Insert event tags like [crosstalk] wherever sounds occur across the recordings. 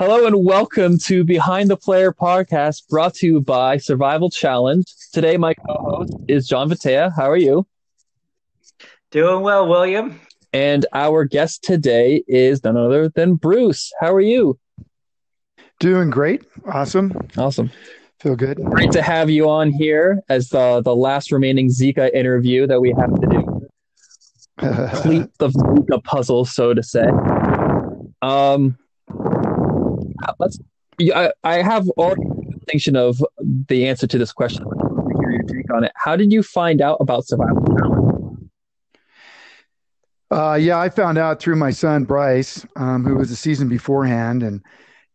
Hello and welcome to Behind the Player podcast brought to you by Survival Challenge. Today, my co host is John Vitea. How are you? Doing well, William. And our guest today is none other than Bruce. How are you? Doing great. Awesome. Awesome. Feel good. Great to have you on here as the, the last remaining Zika interview that we have to do. [laughs] Complete the Zika puzzle, so to say. Um, let's. I, I have already distinction of the answer to this question. Hear your take on it. How did you find out about survival challenge? Uh, yeah, I found out through my son Bryce, um, who was a season beforehand, and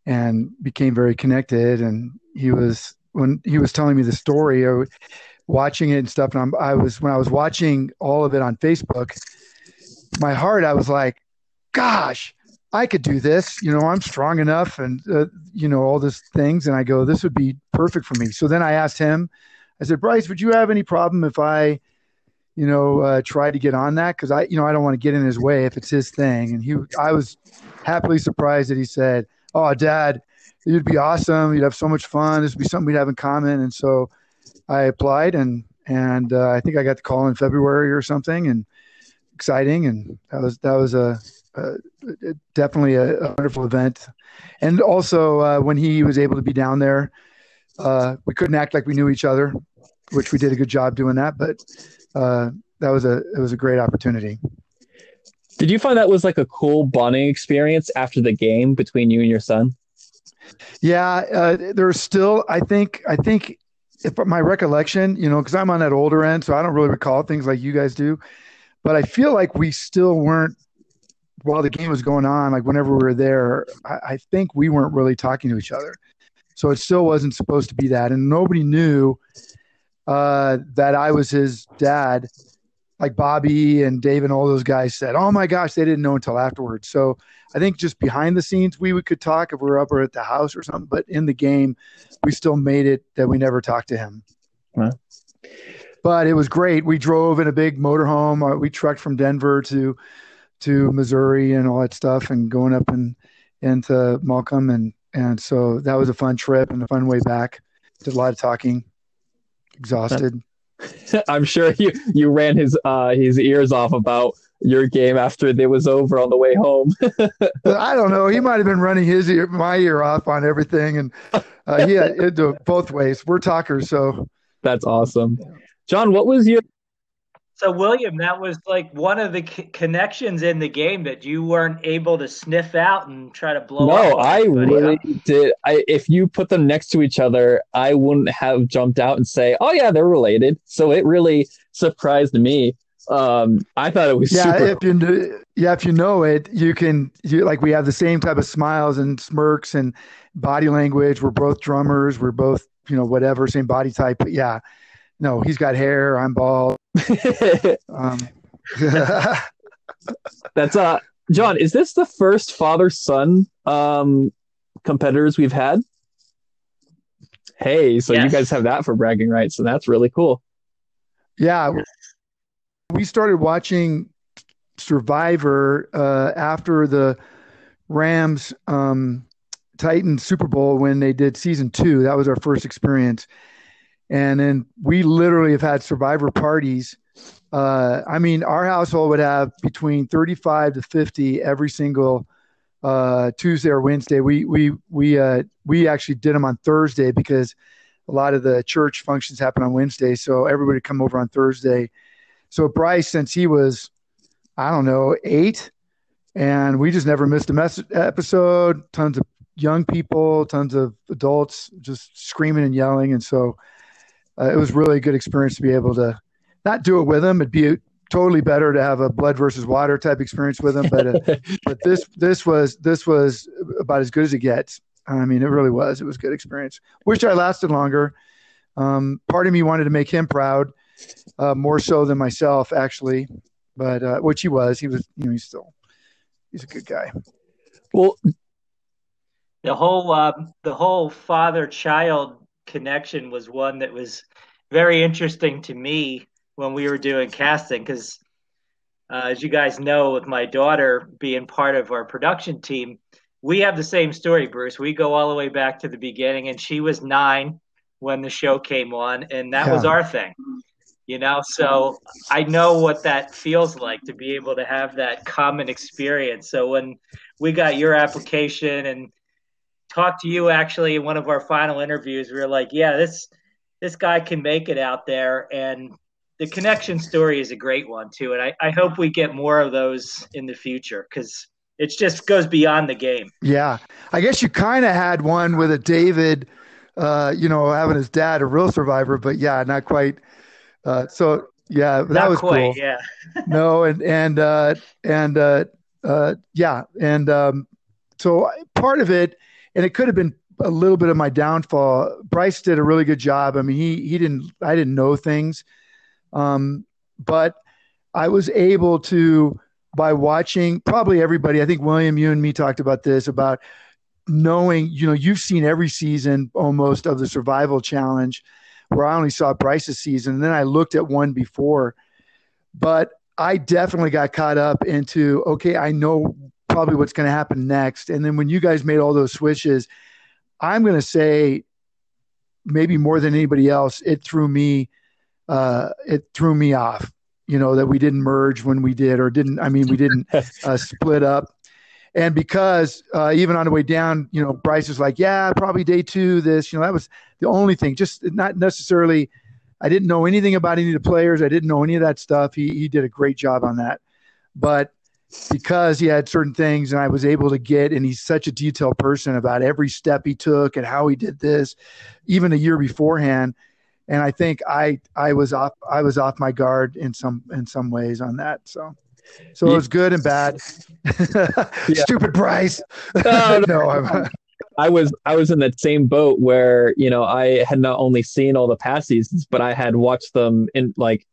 and became very connected. And he was when he was telling me the story, or watching it and stuff. And I'm, I was when I was watching all of it on Facebook, my heart, I was like, "Gosh, I could do this. You know, I'm strong enough, and uh, you know all these things." And I go, "This would be perfect for me." So then I asked him. I said, "Bryce, would you have any problem if I?" you know, uh, try to get on that because I, you know, I don't want to get in his way if it's his thing. And he, I was happily surprised that he said, "Oh, Dad, it'd be awesome. You'd have so much fun. This would be something we'd have in common." And so I applied, and and uh, I think I got the call in February or something, and exciting. And that was that was a, a definitely a, a, wonderful event. And also uh, when he was able to be down there, uh, we couldn't act like we knew each other, which we did a good job doing that, but uh, that was a it was a great opportunity. Did you find that was like a cool bonding experience after the game between you and your son? Yeah, uh, there's still I think I think if my recollection, you know, because I'm on that older end, so I don't really recall things like you guys do. But I feel like we still weren't while the game was going on. Like whenever we were there, I, I think we weren't really talking to each other. So it still wasn't supposed to be that, and nobody knew uh, that I was his dad, like Bobby and Dave and all those guys said, "Oh my gosh, they didn't know until afterwards." So I think just behind the scenes, we could talk if we were up or at the house or something, but in the game, we still made it that we never talked to him. Huh. But it was great. We drove in a big motorhome. Uh, we trucked from Denver to to Missouri and all that stuff, and going up and into Malcolm, and and so that was a fun trip and a fun way back. Did a lot of talking exhausted. [laughs] I'm sure you you ran his uh his ears off about your game after it was over on the way home. [laughs] I don't know. He might have been running his ear, my ear off on everything, and uh, yeah, it both ways. We're talkers, so that's awesome. John, what was your so, William, that was like one of the c- connections in the game that you weren't able to sniff out and try to blow. Up. No, I really huh? did. I, if you put them next to each other, I wouldn't have jumped out and say, "Oh yeah, they're related." So it really surprised me. Um, I thought it was yeah. Super- if you yeah, if you know it, you can. You like we have the same type of smiles and smirks and body language. We're both drummers. We're both you know whatever same body type. But yeah, no, he's got hair. I'm bald. [laughs] um, [laughs] That's uh, John. Is this the first father son um competitors we've had? Hey, so yes. you guys have that for bragging rights, so that's really cool. Yeah, we started watching Survivor uh, after the Rams um, Titans Super Bowl when they did season two. That was our first experience and then we literally have had survivor parties. Uh, I mean, our household would have between 35 to 50 every single uh, Tuesday or Wednesday. We we we uh, we actually did them on Thursday because a lot of the church functions happen on Wednesday, so everybody come over on Thursday. So Bryce, since he was, I don't know, eight, and we just never missed a mess- episode. Tons of young people, tons of adults, just screaming and yelling, and so uh, it was really a good experience to be able to not do it with him. It'd be totally better to have a blood versus water type experience with him, but uh, [laughs] but this this was this was about as good as it gets. I mean, it really was. It was a good experience. Wish I lasted longer. Um, part of me wanted to make him proud, uh, more so than myself, actually. But uh, which he was. He was. You know, he's still. He's a good guy. Well, the whole uh, the whole father child connection was one that was very interesting to me when we were doing casting because uh, as you guys know with my daughter being part of our production team we have the same story, Bruce. We go all the way back to the beginning, and she was nine when the show came on, and that yeah. was our thing. You know, so I know what that feels like to be able to have that common experience. So when we got your application and talked to you actually in one of our final interviews, we were like, yeah, this this guy can make it out there and the connection story is a great one too. And I, I hope we get more of those in the future because it just goes beyond the game. Yeah. I guess you kind of had one with a David, uh, you know, having his dad a real survivor, but yeah, not quite. Uh, so yeah, that not was quite, cool. Yeah. [laughs] no, and and uh, and uh, uh, yeah, and um, so part of it, and it could have been a little bit of my downfall. Bryce did a really good job. I mean, he he didn't I didn't know things, um, but I was able to by watching probably everybody. I think William, you and me talked about this about knowing. You know, you've seen every season almost of the Survival Challenge, where I only saw Bryce's season, and then I looked at one before, but I definitely got caught up into okay, I know probably what's going to happen next, and then when you guys made all those switches I'm going to say maybe more than anybody else, it threw me, uh, it threw me off. You know that we didn't merge when we did, or didn't. I mean, we didn't [laughs] uh, split up. And because uh, even on the way down, you know, Bryce was like, "Yeah, probably day two. This, you know, that was the only thing. Just not necessarily. I didn't know anything about any of the players. I didn't know any of that stuff. He he did a great job on that. But because he had certain things and I was able to get, and he's such a detailed person about every step he took and how he did this, even a year beforehand. And I think I I was off I was off my guard in some in some ways on that. So so it was good and bad. [laughs] Stupid Bryce. No, no, [laughs] I'm, I was I was in that same boat where you know I had not only seen all the past seasons, but I had watched them in like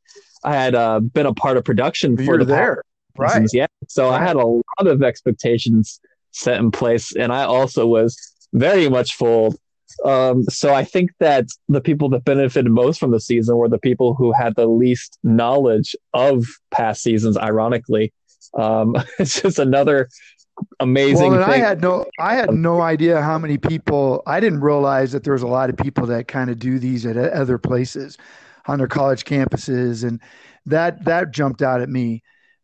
I had uh, been a part of production for the there. Right. Yeah. So. I had a lot of expectations set in place, and I also was very much fooled. Um, so I think that the people that benefited most from the season were the people who had the least knowledge of past seasons. Ironically, um, [laughs] it's just another amazing. Well, I had no, I had no idea how many people. I didn't realize that there was a lot of people that kind of do these at other places, on their college campuses, and that that jumped out at me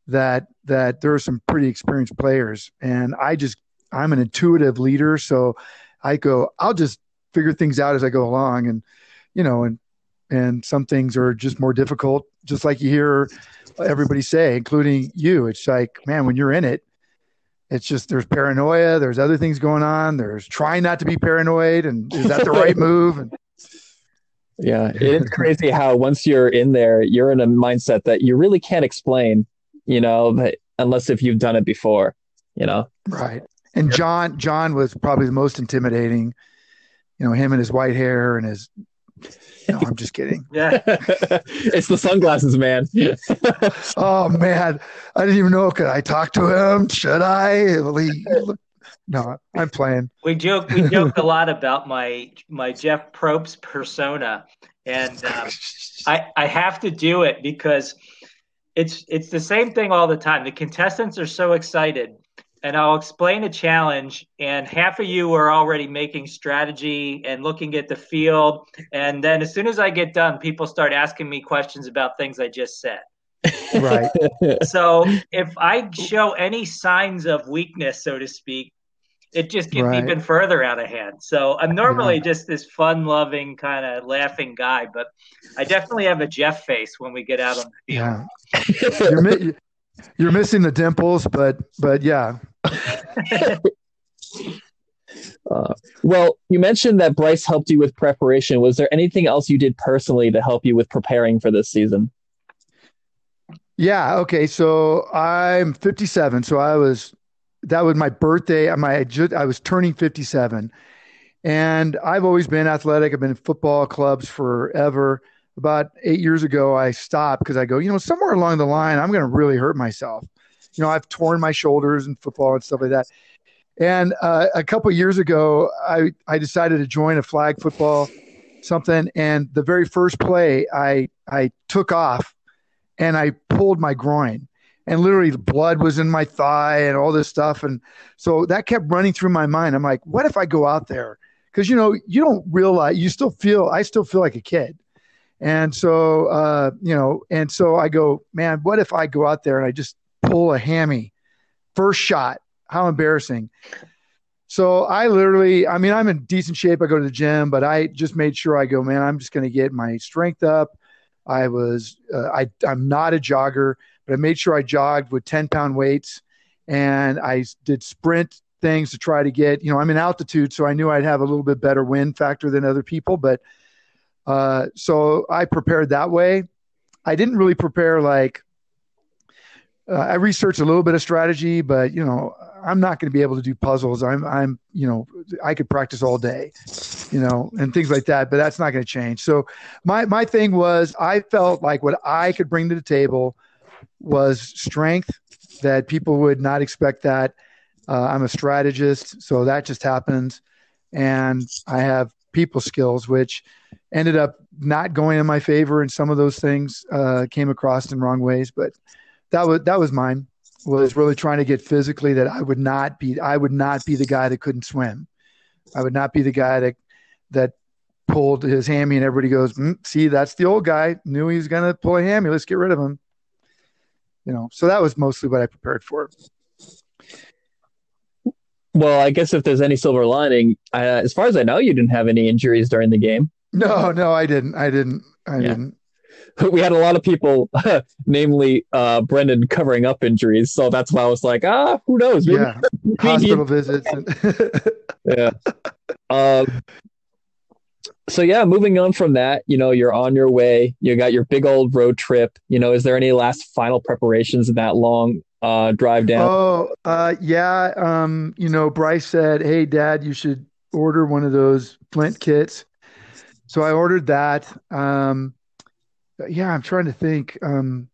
that that there are some pretty experienced players, and I just I'm an intuitive leader, so I go I'll just figure things out as I go along, and you know, and and some things are just more difficult, just like you hear everybody say, including you. It's like, man, when you're in it, it's just there's paranoia, there's other things going on, there's trying not to be paranoid, and is that the right [laughs] move? And yeah, it's crazy how once you're in there, you're in a mindset that you really can't explain you know, but unless if you've done it before, you know. Right. And John John was probably the most intimidating. You know, him and his white hair and his no, I'm just kidding. [laughs] Yeah. [laughs] it's the sunglasses, man. [laughs] oh man. I didn't even know. Could I talk to him? Should I? no, I'm playing. We joke we joke a lot about my my Jeff Probst persona. And um, I I have to do it because it's it's the same thing all the time. The contestants are so excited, and I'll explain a challenge, and half of you are already making strategy and looking at the field, and then as soon as I get done, people start asking me questions about things I just said. Right. [laughs] so if I show any signs of weakness, so to speak, it just gets right. even further out of hand. So I'm normally yeah. just this fun-loving kind of laughing guy, but I definitely have a Jeff face when we get out on the field. Yeah. you're, mi- you're missing the dimples, but but yeah. [laughs] Uh, well, you mentioned that Bryce helped you with preparation. Was there anything else you did personally to help you with preparing for this season? Yeah. Okay. So I'm 57. So I was that was my birthday. My I was turning 57, and I've always been athletic. I've been in football clubs forever. About eight years ago, I stopped because I go, you know, somewhere along the line, I'm going to really hurt myself. You know, I've torn my shoulders in football and stuff like that. And uh, a couple years ago, I I decided to join a flag football something, and the very first play, I I took off, and I pulled my groin and literally the blood was in my thigh and all this stuff. And so that kept running through my mind. I'm like, what if I go out there? Because you know, you don't realize you still feel I still feel like a kid. And so uh, you know, and so I go, man, what if I go out there and I just pull a hammy first shot? How embarrassing. So I literally, I mean, I'm in decent shape. I go to the gym, but I just made sure I go, man, I'm just going to get my strength up. I was, uh, I, I'm not a jogger, but I made sure I jogged with 10 pound weights and I did sprint things to try to get, you know, I'm in altitude, so I knew I'd have a little bit better wind factor than other people. But uh, so I prepared that way. I didn't really prepare like, uh, I researched a little bit of strategy, but you know, I'm not going to be able to do puzzles. I'm, I'm, you know, I could practice all day, you know, and things like that, but that's not going to change. So my, my thing was I felt like what I could bring to the table was strength that people would not expect that. Uh, I'm a strategist, so that just happens. And I have people skills, which ended up not going in my favor. And some of those things uh, came across in wrong ways, but that was, that was mine was really trying to get physically that I would not be I would not be the guy that couldn't swim. I would not be the guy that that pulled his hammy and everybody goes, mm, see, that's the old guy. Knew he was gonna pull a hammy. Let's get rid of him. You know, so that was mostly what I prepared for. Well, I guess if there's any silver lining, uh, as far as I know, you didn't have any injuries during the game. No, no, I didn't. I didn't. I yeah. didn't. [laughs] we had a lot of people, [laughs] namely uh, Brendan, covering up injuries. So that's why I was like, ah, who knows? Maybe, yeah, [laughs] hospital visits. yeah. Um, so yeah, moving on from that, you know, you're on your way. You got your big old road trip. You know, is there any last final preparations in that long uh, drive down? Oh, uh, yeah. Um, you know, Bryce said, "Hey, Dad, you should order one of those Flint kits." So I ordered that. Um, yeah, I'm trying to think. Um,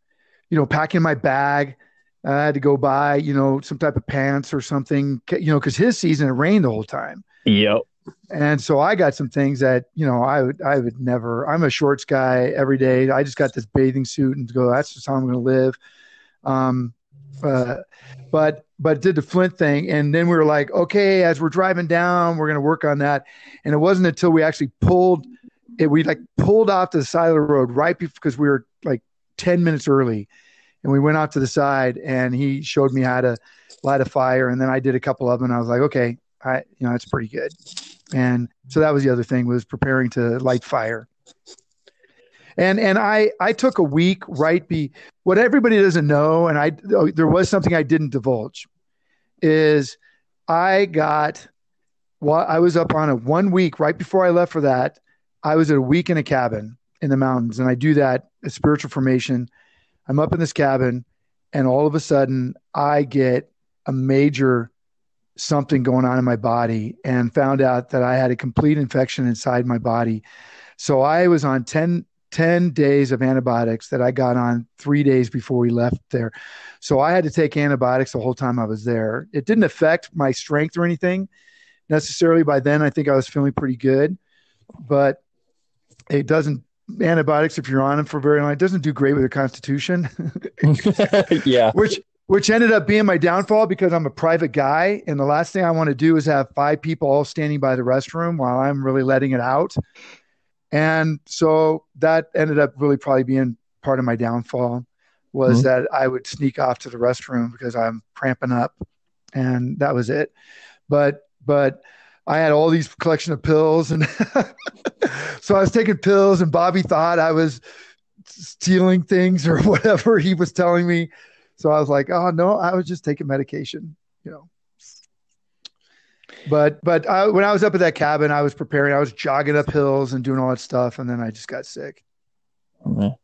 you know, packing my bag. I had to go buy, you know, some type of pants or something, you know, because his season it rained the whole time. Yep. And so I got some things that you know I would I would never. I'm a shorts guy every day. I just got this bathing suit and go. That's just how I'm going to live. Um, uh, but but did the Flint thing, and then we were like, okay, as we're driving down, we're going to work on that. And it wasn't until we actually pulled it, we like pulled off to the side of the road right because we were like 10 minutes early and we went out to the side and he showed me how to light a fire and then I did a couple of them and I was like, okay, I, you know, that's pretty good. And so that was the other thing was preparing to light fire. And, and I, I took a week right be what everybody doesn't know. And I, oh, there was something I didn't divulge is I got, well, I was up on a one week right before I left for that. I was at a week in a cabin in the mountains, and I do that a spiritual formation. I'm up in this cabin, and all of a sudden, I get a major something going on in my body and found out that I had a complete infection inside my body. So I was on 10, 10 days of antibiotics that I got on three days before we left there. So I had to take antibiotics the whole time I was there. It didn't affect my strength or anything necessarily. By then, I think I was feeling pretty good, but it doesn't antibiotics if you're on them for very long. It doesn't do great with your constitution. [laughs] [laughs] yeah. Which which ended up being my downfall because I'm a private guy, and the last thing I want to do is have five people all standing by the restroom while I'm really letting it out. And so that ended up really probably being part of my downfall was mm-hmm. that I would sneak off to the restroom because I'm cramping up, and that was it. But but I had all these collection of pills, and [laughs] so I was taking pills, and Bobby thought I was stealing things or [laughs] whatever he was telling me. So I was like, "Oh no, I was just taking medication," you know. But but I, when I was up at that cabin, I was preparing. I was jogging up hills and doing all that stuff, and then I just got sick. Okay.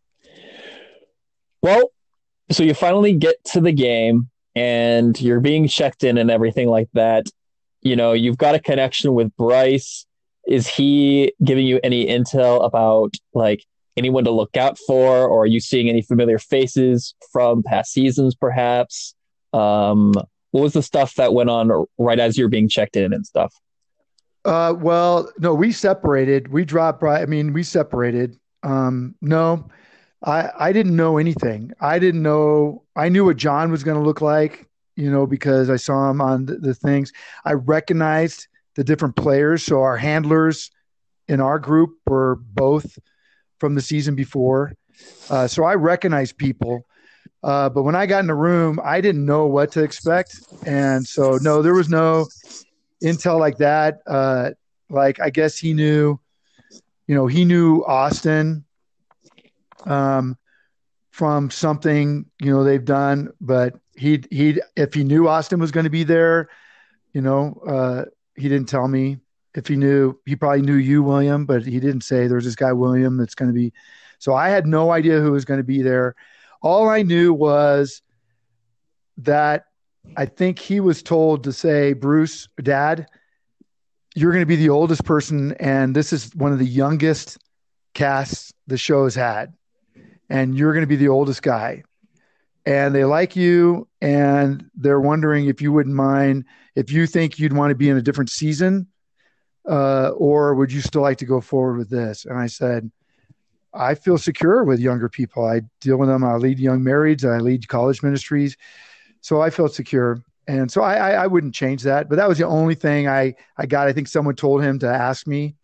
Well, so you finally get to the game, and you're being checked in and everything like that you know, you've got a connection with Bryce. Is he giving you any intel about like anyone to look out for, or are you seeing any familiar faces from past seasons, perhaps? Um, what was the stuff that went on right as you're being checked in and stuff? Uh, well, no, we separated. We dropped. I mean, we separated. Um, no, I I didn't know anything. I didn't know. I knew what John was going to look like, you know, because I saw him on the, the things. I recognized the different players. So our handlers in our group were both from the season before. Uh, so I recognized people. Uh, but when I got in the room, I didn't know what to expect. And so, no, there was no intel like that. Uh, like, I guess he knew, you know, he knew Austin um, from something, you know, they've done, but he, he, if he knew Austin was going to be there, you know, uh, he didn't tell me if he knew, he probably knew you, William, but he didn't say there's this guy, William, that's going to be. So I had no idea who was going to be there. All I knew was that I think he was told to say, Bruce, dad, you're going to be the oldest person. And this is one of the youngest casts the show has had. And you're going to be the oldest guy. And they like you. And they're wondering if you wouldn't mind, if you think you'd want to be in a different season, uh, or would you still like to go forward with this? And I said, I feel secure with younger people. I deal with them. I lead young marrieds. I lead college ministries. So I felt secure. And so I, I, I, wouldn't change that. But that was the only thing I, I got. I think someone told him to ask me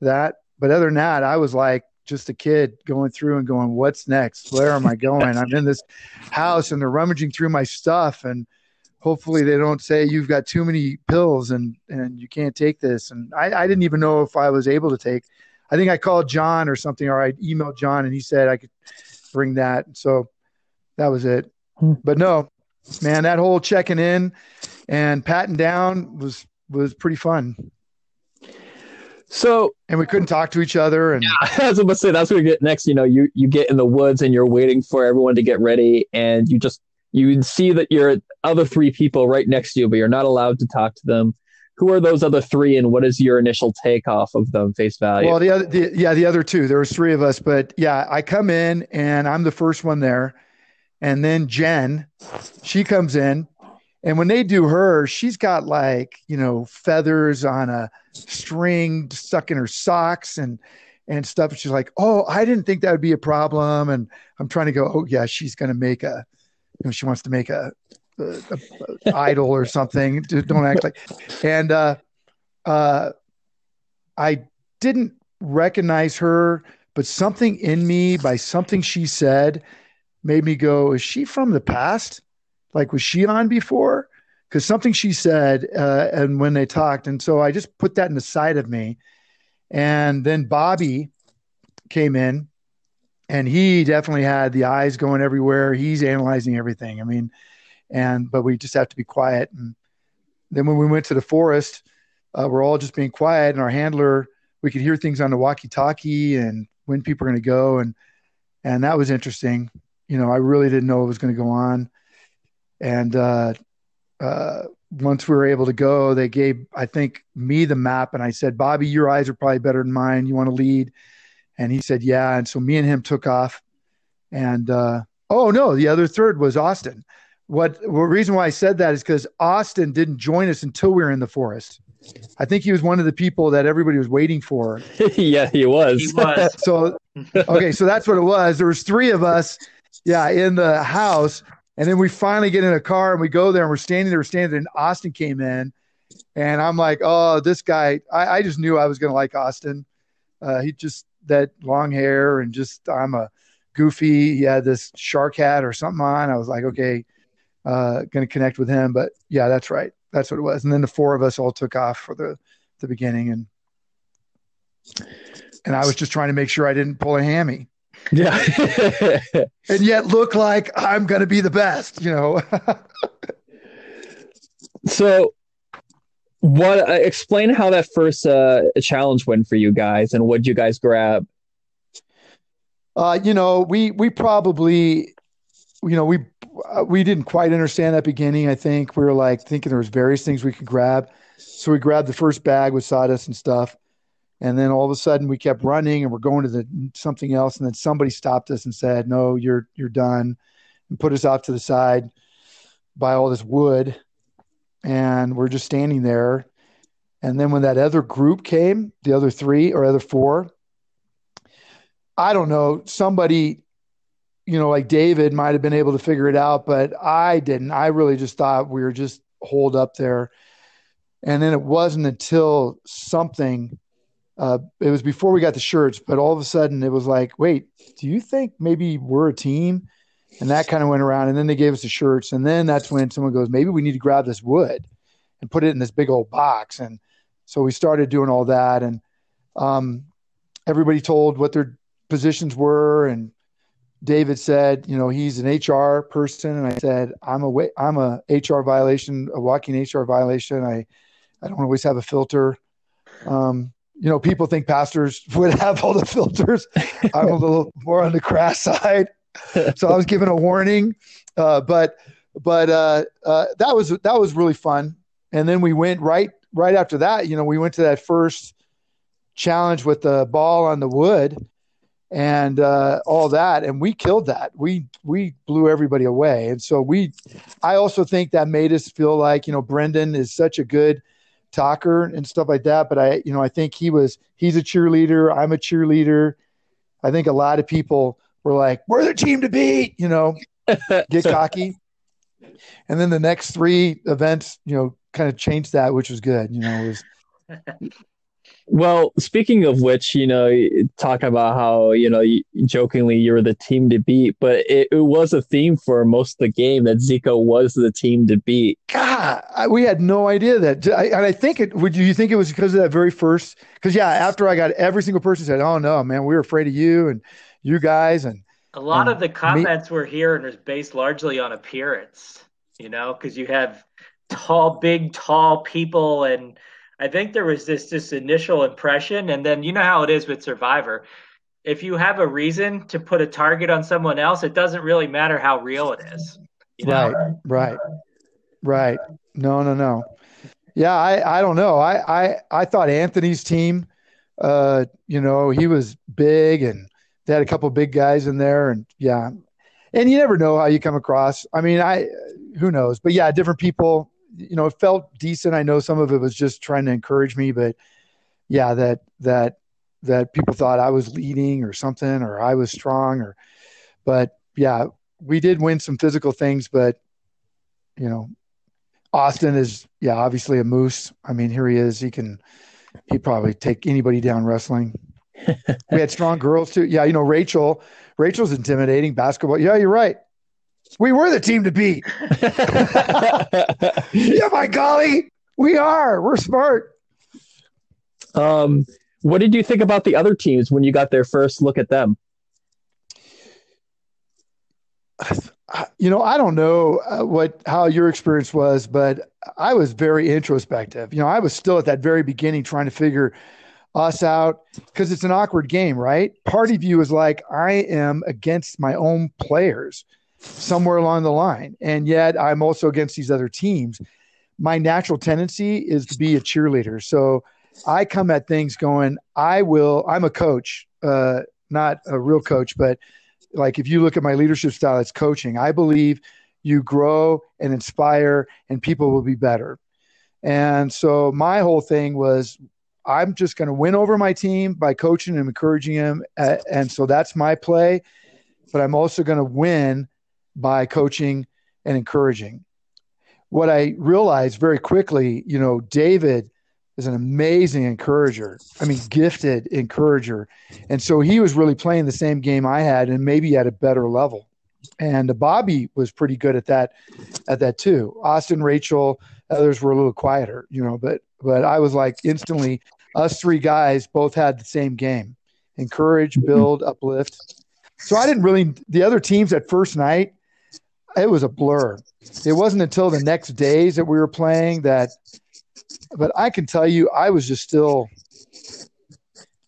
that. But other than that, I was like just a kid going through and going, what's next? Where am I going? I'm in this house and they're rummaging through my stuff. And hopefully they don't say you've got too many pills and, and you can't take this. And I, I didn't even know if I was able to take I think I called John or something, or I emailed John and he said I could bring that. So that was it. Hmm. But no, man, that whole checking in and patting down was was pretty fun. So and we couldn't talk to each other. And yeah, I was about to say that's what we get next. You know, you you get in the woods and you're waiting for everyone to get ready, and you just you see that you're other three people right next to you, but you're not allowed to talk to them who are those other three, and what is your initial takeoff of them face value? Well, the other, the, yeah, the other two. There was three of us, but yeah, I come in and I'm the first one there, and then Jen, she comes in, and when they do her, she's got like you know feathers on a string stuck in her socks and and stuff. And she's like, "Oh, I didn't think that would be a problem." And I'm trying to go, "Oh yeah, she's going to make a, know, she wants to make a uh, idol or something. Don't act like. And uh, uh, I didn't recognize her, but something in me, by something she said, made me go, "Is she from the past? Like, was she on before?" Because something she said, uh, and when they talked, and so I just put that in the side of me. And then Bobby came in, and he definitely had the eyes going everywhere. He's analyzing everything. I mean, and but we just have to be quiet. And then when we went to the forest, uh, we're all just being quiet, and our handler we could hear things on the walkie-talkie and when people are going to go, and and that was interesting. You know, I really didn't know what was going to go on, and uh, uh, once we were able to go, they gave I think me the map, and I said, Bobby, your eyes are probably better than mine. You want to lead? And he said, yeah. And so me and him took off, and uh, oh no, the other third was Austin what the reason why I said that is because Austin didn't join us until we were in the forest. I think he was one of the people that everybody was waiting for. [laughs] yeah, he was. He was. [laughs] so okay, so that's what it was. There was three of us, yeah, in the house, and then we finally get in a car and we go there and we're standing there, we're standing there, and Austin came in, and I'm like, oh, this guy. I, I just knew I was gonna like Austin. Uh, he just that long hair and just I'm a goofy. He had this shark hat or something on. I was like, okay, uh, going to connect with him. But yeah, that's right. That's what it was. And then the four of us all took off for the the beginning, and and I was just trying to make sure I didn't pull a hammy. Yeah, [laughs] and yet look like I'm going to be the best. You know. [laughs] so what uh, explain how that first uh, challenge went for you guys and what you guys grab uh, you know we we probably you know we uh, we didn't quite understand that beginning. I think we were like thinking there was various things we could grab. So we grabbed the first bag with sawdust and stuff. And then all of a sudden we kept running and we're going to the something else. And then somebody stopped us and said, no, you're, you're done and put us off to the side by all this wood. And we're just standing there. And then when that other group came, the other three or other four, I don't know, somebody you know, like David might have been able to figure it out, but I didn't. I really just thought we were just holed up there. And then it wasn't until something, uh, it was before we got the shirts, but all of a sudden it was like, wait, do you think maybe we're a team? And that kind of went around. And then they gave us the shirts. And then that's when someone goes, maybe we need to grab this wood and put it in this big old box. And so we started doing all that. And um, everybody told what their positions were. And David said, you know, he's an HR person. And I said, I'm a, I'm a HR violation, a walking HR violation. I, I don't always have a filter. Um, you know, people think pastors [laughs] would have all the filters. I'm a little more on the crass side. [laughs] So I was given a warning. Uh, but, but uh, uh, that was, that was really fun and then we went right right after that. You know, we went to that first challenge with the ball on the wood and uh, all that, and we killed that. We we blew everybody away, and so we. I also think that made us feel like you know Brendan is such a good talker and stuff like that. But I, you know, I think he was he's a cheerleader. I'm a cheerleader. I think a lot of people were like, "We're the team to beat," you know, [laughs] get cocky. And then the next three events, you know, kind of changed that, which was good. You know, was. well, speaking of which, you know, talk about how you know, jokingly you were the team to beat, but it, it was a theme for most of the game that Zico was the team to beat. God, I, we had no idea that, I, and I think it. Would you think it was because of that very first? Because yeah, after I got every single person said, "Oh no, man, we were afraid of you and you guys," and a lot of the comments me, we're hearing is based largely on appearance. You know, because you have tall, big, tall people. And I think there was this this initial impression, and then you know how it is with Survivor. If you have a reason to put a target on someone else, it doesn't really matter how real it is. You know? Right, right, right. No, no, no. Yeah, I, I don't know. I, I, I thought Anthony's team, uh, you know, he was big and they had a couple big guys in there, and yeah, and you never know how you come across. I mean, I, who knows? But yeah, different people you know, it felt decent. I know some of it was just trying to encourage me, but yeah, that that that people thought I was leading or something, or I was strong, or but yeah, we did win some physical things, but you know, Austin is yeah, obviously a moose. I mean, here he is. He can he probably take anybody down wrestling. We had strong girls too. Yeah, you know, Rachel. Rachel's intimidating basketball. Yeah, you're right. We were the team to beat. [laughs] yeah, my golly, we are. We're smart. Um, what did you think about the other teams when you got their first look at them? You know, I don't know uh, what how your experience was, but I was very introspective. You know, I was still at that very beginning trying to figure us out because it's an awkward game, right? Part of you is like, I am against my own players somewhere along the line. And yet I'm also against these other teams. My natural tendency is to be a cheerleader. So I come at things going, I will, I'm a coach, uh, not a real coach, but like if you look at my leadership style, it's coaching. I believe you grow and inspire and people will be better. And so my whole thing was I'm just going to win over my team by coaching and encouraging them. and so that's my play. But I'm also going to win by coaching and encouraging. What I realized very quickly, you know, David is an amazing encourager. I mean, gifted encourager. And so he was really playing the same game I had and maybe at a better level. And Bobby was pretty good at that at that too. Austin, Rachel, others were a little quieter, you know, but but I was like instantly us three guys both had the same game. Encourage, build, uplift. So I didn't really the other teams at first night, it was a blur. It wasn't until the next days that we were playing that, but I can tell you, I was just still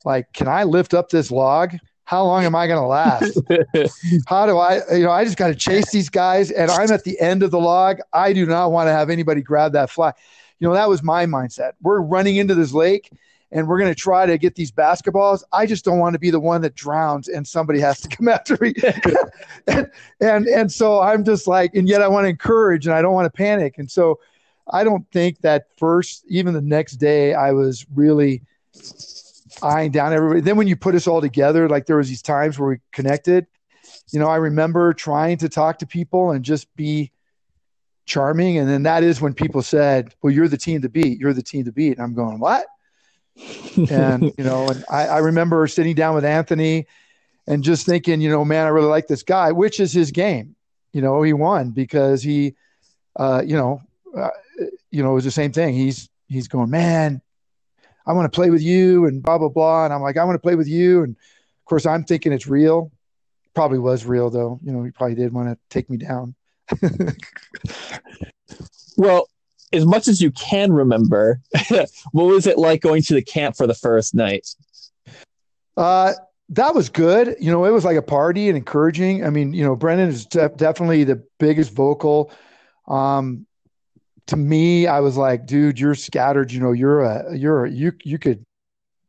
like, can I lift up this log? How long am I going to last? [laughs] How do I, you know, I just got to chase these guys and I'm at the end of the log. I do not want to have anybody grab that fly. You know, that was my mindset. We're running into this lake and we're going to try to get these basketballs. I just don't want to be the one that drowns and somebody has to [laughs] come after me. [laughs] and, and, and so I'm just like, and yet I want to encourage and I don't want to panic. And so I don't think that first, even the next day, I was really eyeing down everybody. Then when you put us all together, like there was these times where we connected, you know, I remember trying to talk to people and just be charming. And then that is when people said, well, you're the team to beat. You're the team to beat. And I'm going, what? And, you know, and I, I remember sitting down with Anthony and just thinking, you know, man, I really like this guy, which is his game. You know, he won because he, uh, you know, uh, you know, it was the same thing. He's, he's going, man, I want to play with you and blah, blah, blah. And I'm like, I want to play with you. And of course I'm thinking it's real. Probably was real though. You know, he probably did want to take me down. [laughs] well, as much as you can remember, [laughs] what was it like going to the camp for the first night? Uh, that was good. You know, it was like a party and encouraging. I mean, you know, Brendan is de- definitely the biggest vocal. Um, to me, I was like, dude, you're scattered. You know, you're a, you're a, you, you could,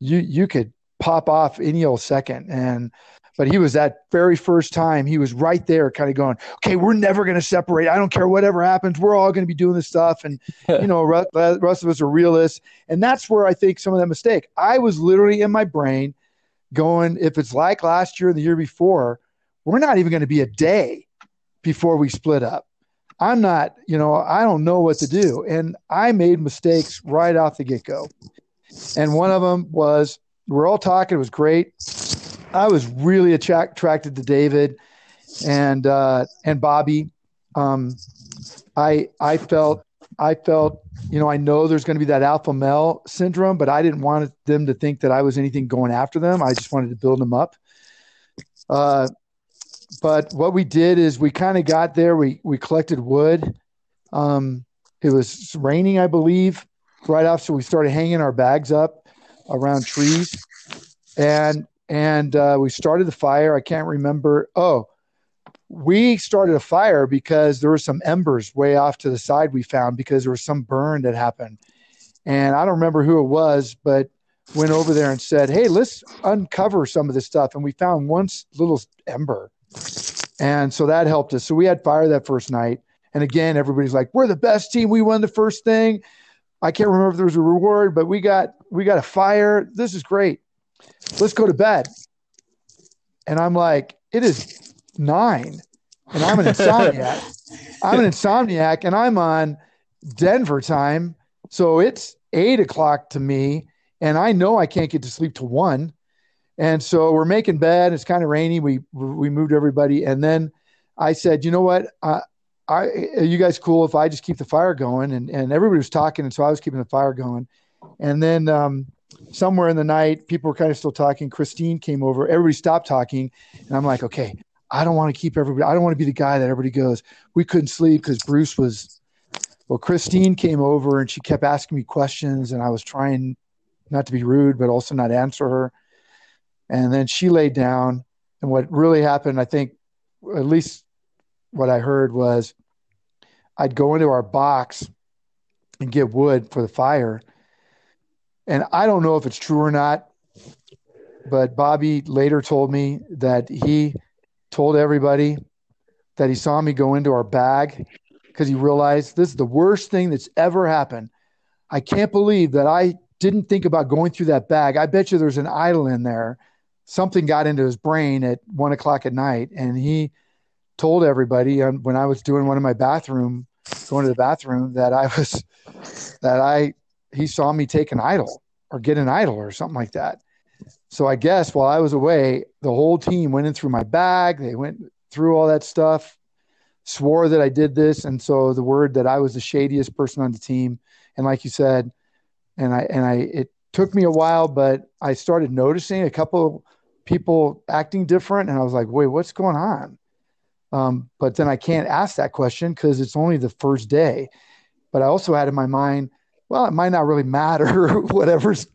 you, you could pop off any old second. And but he was that very first time he was right there kind of going okay we're never going to separate. I don't care whatever happens we're all going to be doing this stuff and you know the rest of us are realists. And that's where i think some of that mistake i was literally in my brain going if it's like last year or the year before we're not even going to be a day before we split up. I'm not you know i don't know what to do. And i made mistakes right off the get-go. And one of them was we're all talking it was great I was really attract, attracted to David and uh, and Bobby. Um, I I felt I felt you know I know there's going to be that alpha male syndrome, but I didn't want them to think that I was anything going after them. I just wanted to build them up. Uh, but what we did is we kind of got there. We we collected wood. Um, it was raining, I believe, right off. So we started hanging our bags up around trees, and and uh, we started the fire. I can't remember. Oh, we started a fire because there were some embers way off to the side we found because there was some burn that happened. And I don't remember who it was, but went over there and said, Hey, let's uncover some of this stuff. And we found one little ember. And so that helped us. So we had fire that first night. And again, everybody's like, We're the best team. We won the first thing. I can't remember if there was a reward, but we got we got a fire. This is great let's go to bed. And I'm like, it is nine. And I'm an insomniac. [laughs] I'm an insomniac and I'm on Denver time. So it's eight o'clock to me. And I know I can't get to sleep till one. And so we're making bed. It's kind of rainy. We we moved everybody. And then I said, you know what? Uh, I, are you guys cool if I just keep the fire going? And, and everybody was talking. And so I was keeping the fire going. And then um, somewhere in the night, people were kind of still talking. Christine came over. Everybody stopped talking. And I'm like, okay, I don't want to keep everybody, I don't want to be the guy that everybody goes, we couldn't sleep because Bruce was, well, Christine came over and she kept asking me questions. And I was trying not to be rude, but also not answer her. And then she laid down. And what really happened, I think, at least what I heard was I'd go into our box and get wood for the fire and I don't know if it's true or not, but Bobby later told me that he told everybody that he saw me go into our bag because he realized this is the worst thing that's ever happened. I can't believe that I didn't think about going through that bag. I bet you there's an idol in there. Something got into his brain at one o'clock at night, and he told everybody when I was doing one of my bathroom, going to the bathroom, that I was that I he saw me take an idol or get an idol or something like that. So I guess while I was away, the whole team went in through my bag. They went through all that stuff, swore that I did this, and so the word that I was the shadiest person on the team. And like you said, and I and I it took me a while, but I started noticing a couple people acting different, and I was like, wait, what's going on? Um, but then I can't ask that question because it's only the first day. But I also had in my mind, well, it might not really matter, [laughs] whatever's,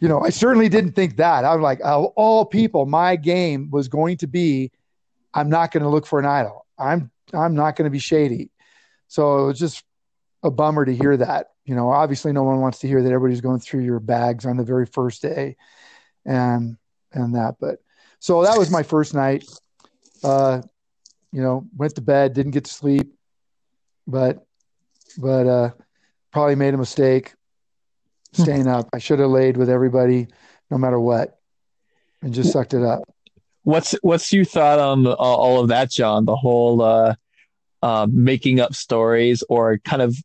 you know, I certainly didn't think that. I'm like, of all people, my game was going to be, I'm not going to look for an idol. I'm, I'm not going to be shady. So it was just a bummer to hear that. You know, obviously no one wants to hear that everybody's going through your bags on the very first day and, and that, but so that was my first night. Uh, you know, went to bed, didn't get to sleep, but, but, uh, probably made a mistake staying up. I should have laid with everybody no matter what and just sucked it up. what's what's your thought on the, all of that, John? The whole uh, uh, making up stories or kind of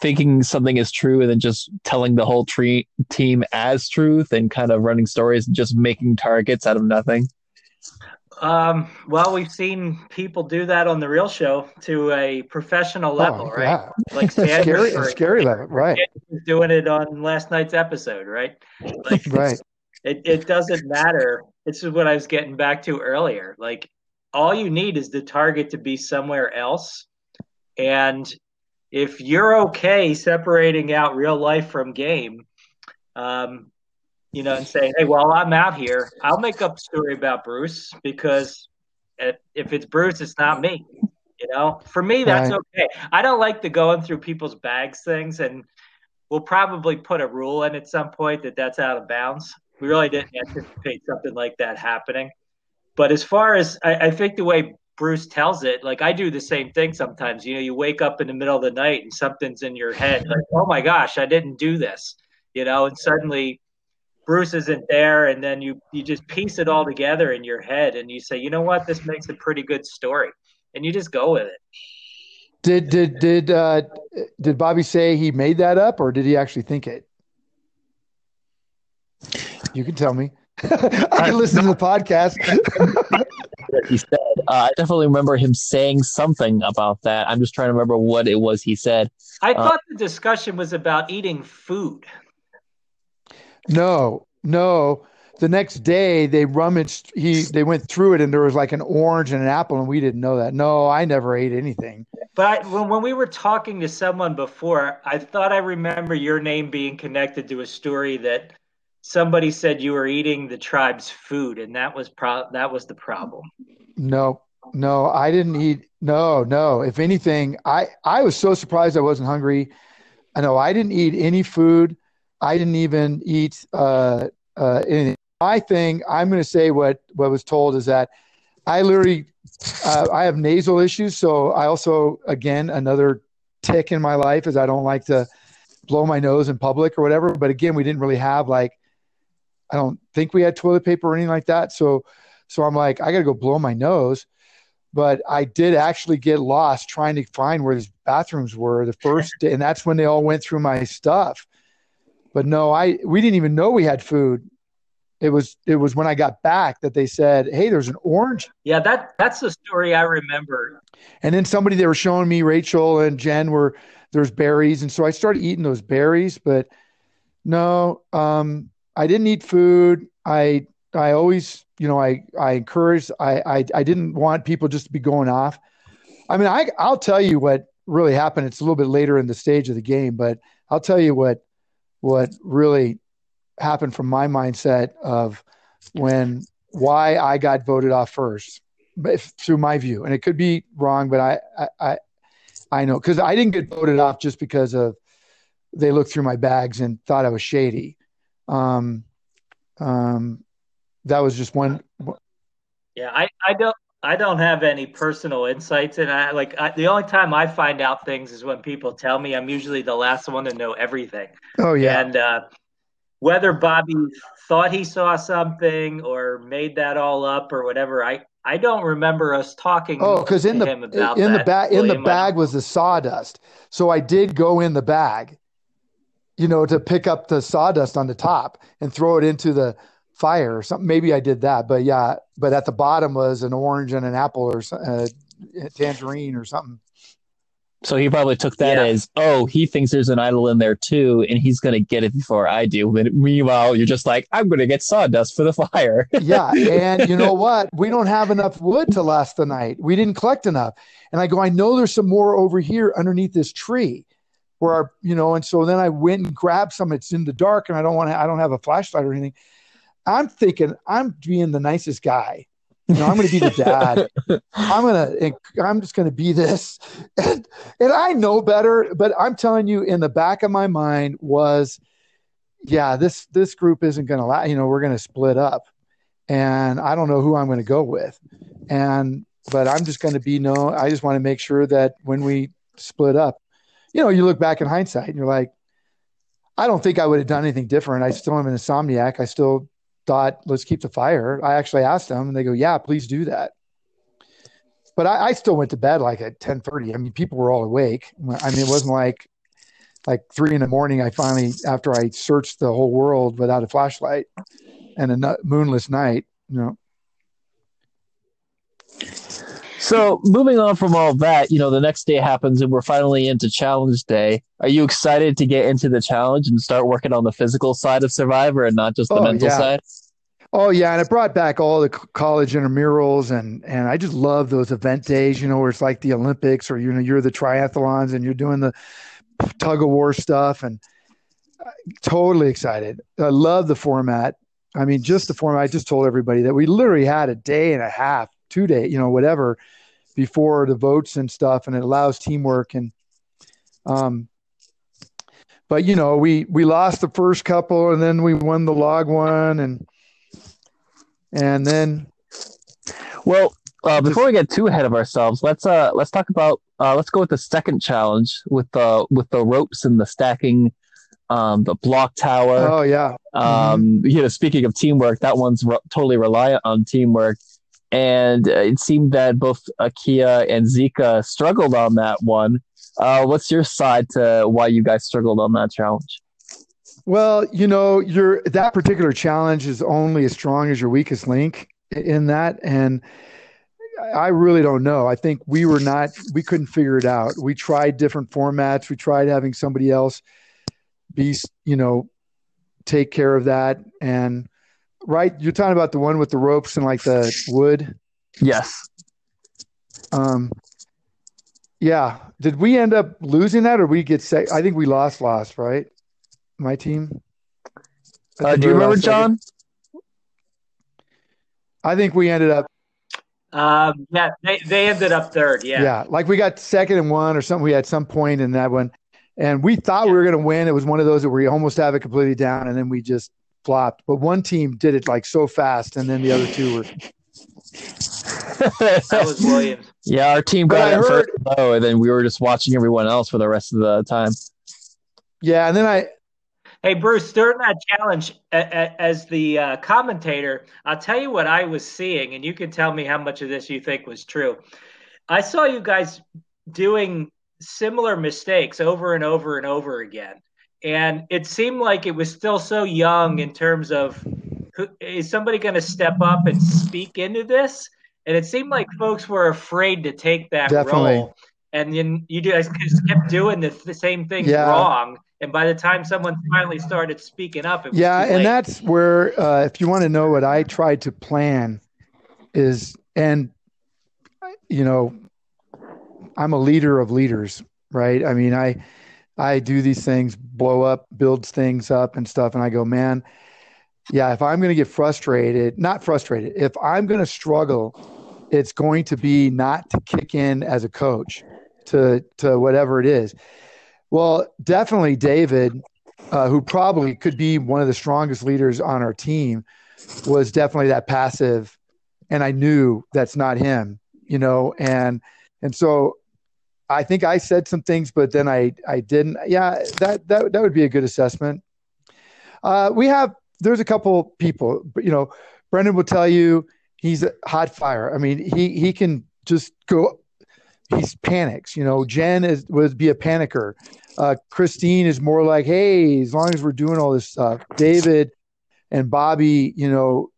thinking something is true and then just telling the whole tree, team as truth and kind of running stories and just making targets out of nothing? Um, well, we've seen people do that on the real show to a professional oh, level, oh, right? Yeah. [laughs] Like scary, scary level, right? Doing it on last night's episode, right? Like, [laughs] right. It it doesn't matter. This is what I was getting back to earlier. Like, all you need is the target to be somewhere else, and if you're okay separating out real life from game, um, you know, and say, "Hey, while I'm out here, I'll make up a story about Bruce because if it's Bruce, it's not me." You know, for me, that's right. okay. I don't like the going through people's bags things, and we'll probably put a rule in at some point that that's out of bounds. We really didn't anticipate something like that happening. But as far as I, I think the way Bruce tells it, like I do the same thing sometimes. You know, you wake up in the middle of the night and something's in your head, like, oh my gosh, I didn't do this, you know, and suddenly Bruce isn't there, and then you you just piece it all together in your head, and you say, you know what, this makes a pretty good story, and you just go with it. Did did did uh, did Bobby say he made that up, or did he actually think it? You can tell me. [laughs] I can listen to the podcast. [laughs] he said. Uh, I definitely remember him saying something about that. I'm just trying to remember what it was he said. I uh, thought the discussion was about eating food. No, no. The next day they rummaged. He they went through it and there was like an orange and an apple, and we didn't know that. No, I never ate anything. But when when we were talking to someone before, I thought I remember your name being connected to a story that somebody said you were eating the tribe's food, and that was pro- that was the problem. No, no, I didn't eat. No, no. If anything, I I was so surprised I wasn't hungry. I know I didn't eat any food. I didn't even eat uh, uh, anything. My thing, I'm going to say what what was told is that I literally uh, I have nasal issues, so I also again another tick in my life is I don't like to blow my nose in public or whatever. But again, we didn't really have like I don't think we had toilet paper or anything like that. So so I'm like I got to go blow my nose. But I did actually get lost trying to find where these bathrooms were the first day, and that's when they all went through my stuff. But no, I we didn't even know we had food. It was it was when I got back that they said, "Hey, there's an orange." Yeah, that that's the story I remember. And then somebody they were showing me, Rachel and Jen, were there's berries, and so I started eating those berries. But no, um, I didn't eat food. I I always, you know, I I encouraged. I I I didn't want people just to be going off. I mean, I I'll tell you what really happened. It's a little bit later in the stage of the game, but I'll tell you what what really happened from my mindset of when why I got voted off first, but through my view, and it could be wrong, but I I I, I know because I didn't get voted off just because of they looked through my bags and thought I was shady. Um, um, that was just one. Yeah, I I don't I don't have any personal insights, and I like I, the only time I find out things is when people tell me. I'm usually the last one to know everything. Oh yeah, and uh, whether Bobby thought he saw something or made that all up or whatever, I I don't remember us talking. Oh, because in the in that. the bag in the bag was the sawdust, so I did go in the bag, you know, to pick up the sawdust on the top and throw it into the fire or something. Maybe I did that, but yeah. But at the bottom was an orange and an apple or a uh, tangerine or something. So he probably took that yeah. as, oh, he thinks there's an idol in there too, and he's going to get it before I do. But meanwhile, you're just like, I'm going to get sawdust for the [laughs] fire. yeah. And you know [laughs] what? We don't have enough wood to last the night. We didn't collect enough. And I go, I know there's some more over here underneath this tree where our, you know, and so then I went and grabbed some. It's in the dark and I don't want to, I don't have a flashlight or anything. I'm thinking I'm being the nicest guy. You know, I'm going to be the dad. [laughs] I'm going to, I'm just going to be this. And, and I know better, but I'm telling you, in the back of my mind was, yeah, this, this group isn't going to last. You know, we're going to split up and I don't know who I'm going to go with. And, but I'm just going to be no, I just want to make sure that when we split up, you know, you look back in hindsight and you're like, I don't think I would have done anything different. I still am an insomniac. I still thought, let's keep the fire. I actually asked them, and they go, "Yeah, please do that." But I, I still went to bed like at ten thirty. I mean, people were all awake. I mean, it wasn't like like three in the morning. I finally, after I searched the whole world without a flashlight and a moonless night, you know. So moving on from all that, you know, the next day happens and we're finally into challenge day. Are you excited to get into the challenge and start working on the physical side of Survivor and not just the oh, mental yeah. side? Oh yeah, and it brought back all the college intramurals, and and I just love those event days. You know, where it's like the Olympics, or you know, you're the triathlons, and you're doing the tug of war stuff, and uh, totally excited. I love the format. I mean, just the format. I just told everybody that we literally had a day and a half two day, you know, whatever, before the votes and stuff, and it allows teamwork and um. But you know, we we lost the first couple, and then we won the log one, and and then. Well, uh, before we get too ahead of ourselves, let's uh let's talk about uh let's go with the second challenge with the with the ropes and the stacking, um the block tower. Oh yeah. Um, mm-hmm. you know, speaking of teamwork, that one's re- totally reliant on teamwork and uh, it seemed that both Akia and Zika struggled on that one. Uh, what's your side to why you guys struggled on that challenge? Well, you know, your that particular challenge is only as strong as your weakest link in that, and I really don't know. I think we were not, we couldn't figure it out. We tried different formats. We tried having somebody else be, you know, take care of that, and right? You're talking about the one with the ropes and like the wood. Yes. Um. Yeah. Did we end up losing that, or we get sick? I think we lost. Lost, right? My team. Uh, do you remember, John? Second. I think we ended up. Um, yeah, they, they ended up third. Yeah. Yeah. Like we got second and one or something. We had some point in that one. And we thought yeah. we were going to win. It was one of those that we almost have it completely down. And then we just flopped, but one team did it like so fast, and then the other two were. [laughs] that was Williams. Yeah, our team got it heard, first low, and then we were just watching everyone else for the rest of the time. Yeah, and then I. Hey Bruce, during that challenge, as the uh, commentator, I'll tell you what I was seeing, and you can tell me how much of this you think was true. I saw you guys doing similar mistakes over and over and over again and it seemed like it was still so young in terms of who, is somebody going to step up and speak into this? And it seemed like folks were afraid to take that Definitely. role. And then you guys just kept doing the, the same thing yeah. wrong. And by the time someone finally started speaking up, yeah, and that's where uh, if you want to know what I tried to plan is, and you know, I'm a leader of leaders, right? I mean, I I do these things, blow up, builds things up and stuff. And I go, man, yeah, if I'm going to get frustrated, not frustrated, if I'm going to struggle, it's going to be not to kick in as a coach to, to whatever it is. Well, definitely David, uh, who probably could be one of the strongest leaders on our team, was definitely that passive. And I knew that's not him, you know, and, and so I think I said some things, but then I I didn't. Yeah, that that that would be a good assessment. Uh, we have there's a couple people, you know, Brendan will tell you he's a hot fire. I mean, he he can just go. He's panics. You know, Jen is would be a panicker. Uh, Christine is more like, hey, as long as we're doing all this stuff. David and Bobby, you know,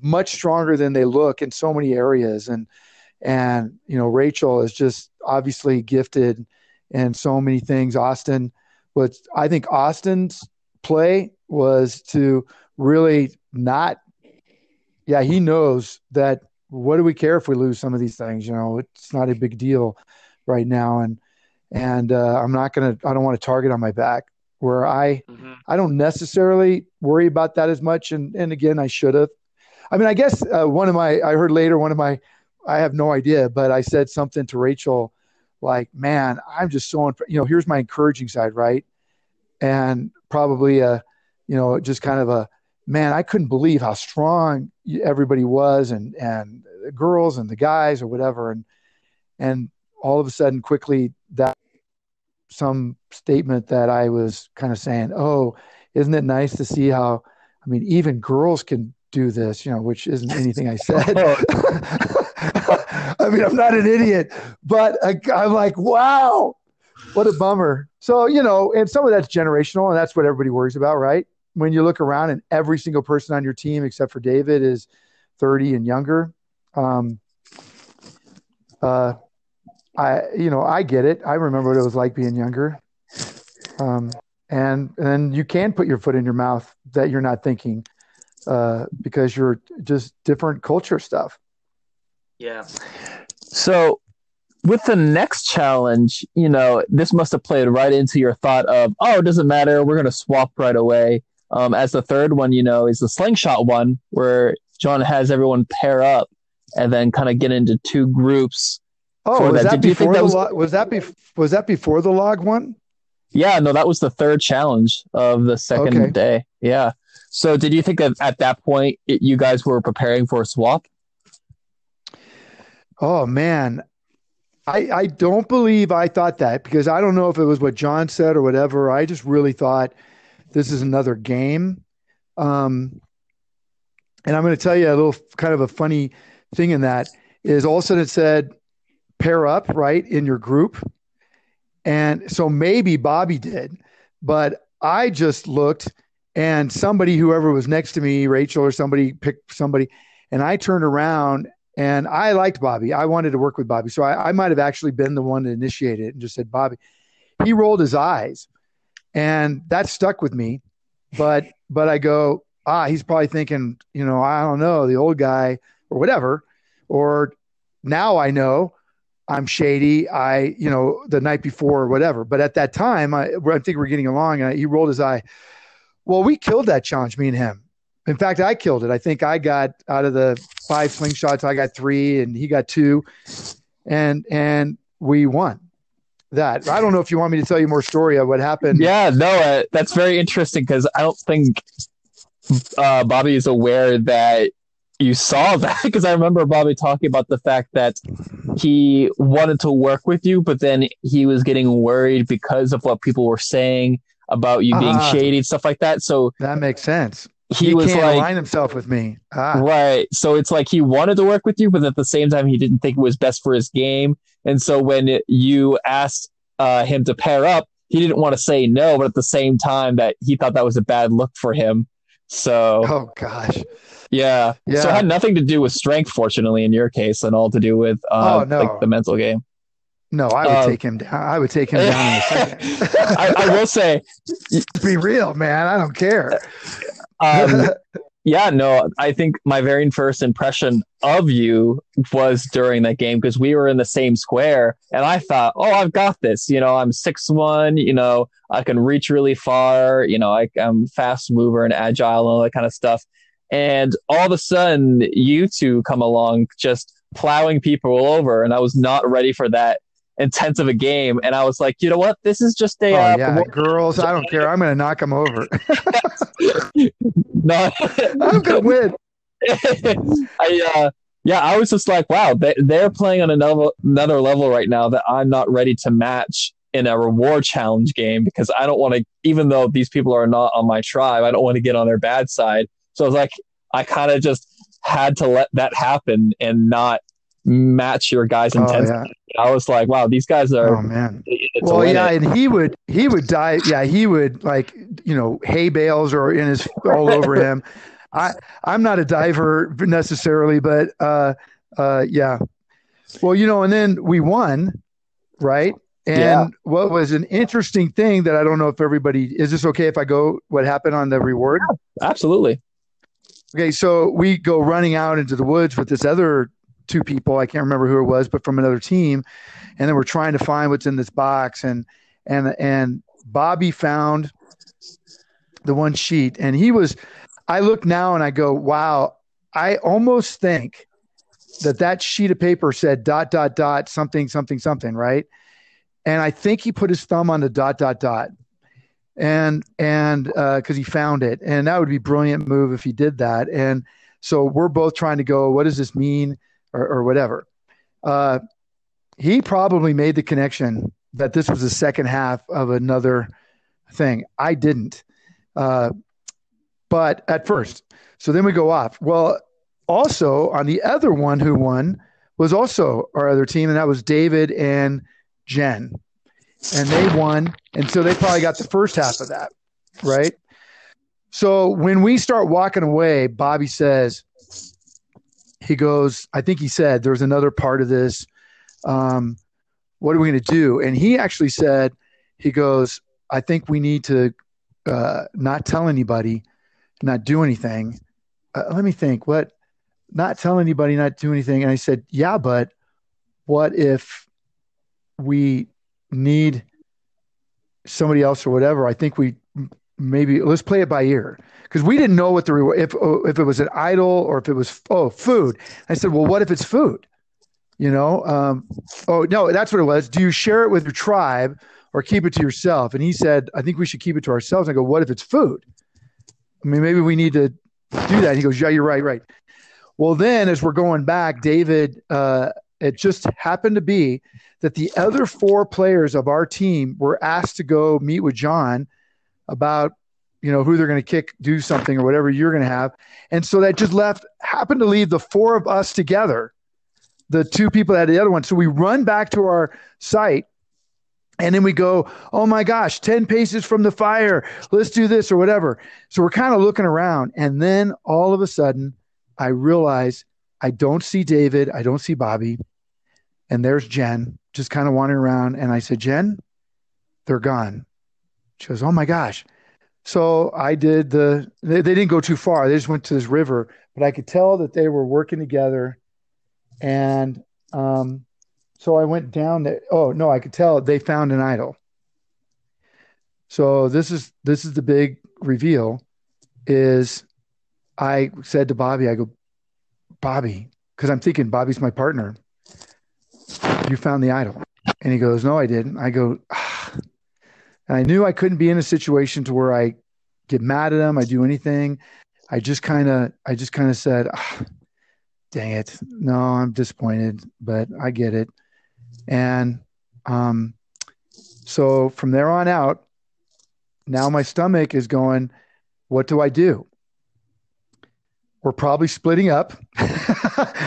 much stronger than they look in so many areas, and and you know, Rachel is just obviously gifted and so many things. Austin, but I think Austin's play was to really not. Yeah, he knows that. What do we care if we lose some of these things? You know, it's not a big deal right now, and and uh, I'm not gonna. I don't want to target on my back. Where I mm-hmm. I don't necessarily worry about that as much, and and again, I should have. I mean, I guess uh, one of my I heard later one of my I have no idea, but I said something to Rachel like, man, I'm just so, you know, here's my encouraging side, right? And probably a, you know, just kind of a, man, I couldn't believe how strong everybody was and, and the girls and the guys or whatever. And, and all of a sudden quickly that some statement that I was kind of saying, oh, isn't it nice to see how I mean, even girls can do this, you know, which isn't anything I said. [laughs] [laughs] I mean, I'm not an idiot, but I, I'm like, wow, what a bummer. So, you know, and some of that's generational, and that's what everybody worries about, right? When you look around and every single person on your team, except for David, is 30 and younger. Um, uh, I, you know, I get it. I remember what it was like being younger. Um, and and you can put your foot in your mouth that you're not thinking uh, because you're just different culture stuff. Yeah. So with the next challenge, you know, this must have played right into your thought of, oh, it doesn't matter, we're gonna swap right away. Um, as the third one, you know, is the slingshot one where John has everyone pair up and then kind of get into two groups. Oh, was that, that before that was, the, was that be, was that before the log one? Yeah, no, that was the third challenge of the second okay. day. Yeah. So, did you think that at that point it, you guys were preparing for a swap? Oh man, I I don't believe I thought that because I don't know if it was what John said or whatever. I just really thought this is another game. Um, and I'm going to tell you a little kind of a funny thing in that is all of a sudden it said pair up right in your group and so maybe Bobby did, but I just looked and somebody, whoever was next to me, Rachel or somebody picked somebody, and I turned around and I liked Bobby. I wanted to work with Bobby. So I, I might have actually been the one to initiate it and just said, Bobby. He rolled his eyes and that stuck with me. But [laughs] but I go, ah, he's probably thinking, you know, I don't know, the old guy or whatever. Or now I know I'm shady. I, you know, the night before or whatever. But at that time, I, I think we're getting along. And he rolled his eye. Well, we killed that challenge, me and him. In fact, I killed it. I think I got out of the five slingshots, I got three, and he got two, and and we won that. I don't know if you want me to tell you more story of what happened. Yeah, no, uh, that's very interesting because I don't think uh, Bobby is aware that you saw [laughs] that because I remember Bobby talking about the fact that he wanted to work with you, but then he was getting worried because of what people were saying about you being uh, shady and stuff like that. So that makes sense. He, he was can't like, align himself with me. Ah. Right. So it's like he wanted to work with you, but at the same time, he didn't think it was best for his game. And so when it, you asked uh, him to pair up, he didn't want to say no, but at the same time, that he thought that was a bad look for him. So, oh gosh, yeah. yeah. So it had nothing to do with strength, fortunately, in your case, and all to do with uh, oh, no. like the mental game. No, I would um, take him down. I would take him down in a [laughs] second. I, I, will say, [laughs] be real, man. I don't care. Um, [laughs] yeah, no, I think my very first impression of you was during that game because we were in the same square, and I thought, oh, I've got this. You know, I'm six one. You know, I can reach really far. You know, I, I'm fast mover and agile and all that kind of stuff. And all of a sudden, you two come along just plowing people over. And I was not ready for that intense of a game. And I was like, you know what? This is just a. Oh, uh, yeah. Girls, I don't care. I'm going to knock them over. [laughs] [laughs] no, I'm going to win. [laughs] I, uh, yeah, I was just like, wow, they, they're playing on another, another level right now that I'm not ready to match in a reward challenge game because I don't want to, even though these people are not on my tribe, I don't want to get on their bad side. So I was like, I kind of just had to let that happen and not match your guys' oh, intensity. Yeah. I was like, wow, these guys are. Oh man. Well, yeah, it. and he would he would die. Yeah, he would like you know hay bales or in his all over [laughs] him. I I'm not a diver necessarily, but uh uh yeah. Well, you know, and then we won, right? And yeah. what was an interesting thing that I don't know if everybody is this okay if I go what happened on the reward? Yeah, absolutely. Okay, so we go running out into the woods with this other two people. I can't remember who it was, but from another team, and then we're trying to find what's in this box. And and and Bobby found the one sheet, and he was. I look now and I go, wow. I almost think that that sheet of paper said dot dot dot something something something right, and I think he put his thumb on the dot dot dot and and because uh, he found it, and that would be brilliant move if he did that. And so we're both trying to go, what does this mean, or, or whatever. Uh, he probably made the connection that this was the second half of another thing. I didn't. Uh, but at first. So then we go off. Well, also on the other one who won was also our other team, and that was David and Jen. And they won. And so they probably got the first half of that. Right. So when we start walking away, Bobby says, he goes, I think he said there's another part of this. Um, what are we going to do? And he actually said, he goes, I think we need to uh, not tell anybody, not do anything. Uh, let me think. What? Not tell anybody, not do anything. And I said, yeah, but what if we need somebody else or whatever? I think we maybe let's play it by ear because we didn't know what the reward if if it was an idol or if it was oh food. I said, well, what if it's food? You know, um, oh no, that's what it was. Do you share it with your tribe or keep it to yourself? And he said, I think we should keep it to ourselves. I go, what if it's food? I mean, maybe we need to do that. he goes, yeah, you're right, right. Well, then as we're going back, David, uh, it just happened to be that the other four players of our team were asked to go meet with John about you know who they're going to kick do something or whatever you're going to have. And so that just left happened to leave the four of us together the two people that had the other one. So we run back to our site and then we go oh my gosh 10 paces from the fire. Let's do this or whatever. So we're kind of looking around and then all of a sudden i realize i don't see david i don't see bobby and there's jen just kind of wandering around. And i said jen they're gone she goes, Oh my gosh. So I did the, they, they didn't go too far. They just went to this river, but I could tell that they were working together. And um, so I went down there. Oh, no, I could tell they found an idol. So this is this is the big reveal is I said to Bobby, I go, Bobby, because I'm thinking Bobby's my partner. You found the idol. And he goes, No, I didn't. I go, ah, and I knew I couldn't be in a situation to where I get mad at him. I do anything. I just kind of, I just kind of said, oh, dang it. No, I'm disappointed, but I get it. And, um, so from there on out, now my stomach is going, what do I do? We're probably splitting up. [laughs]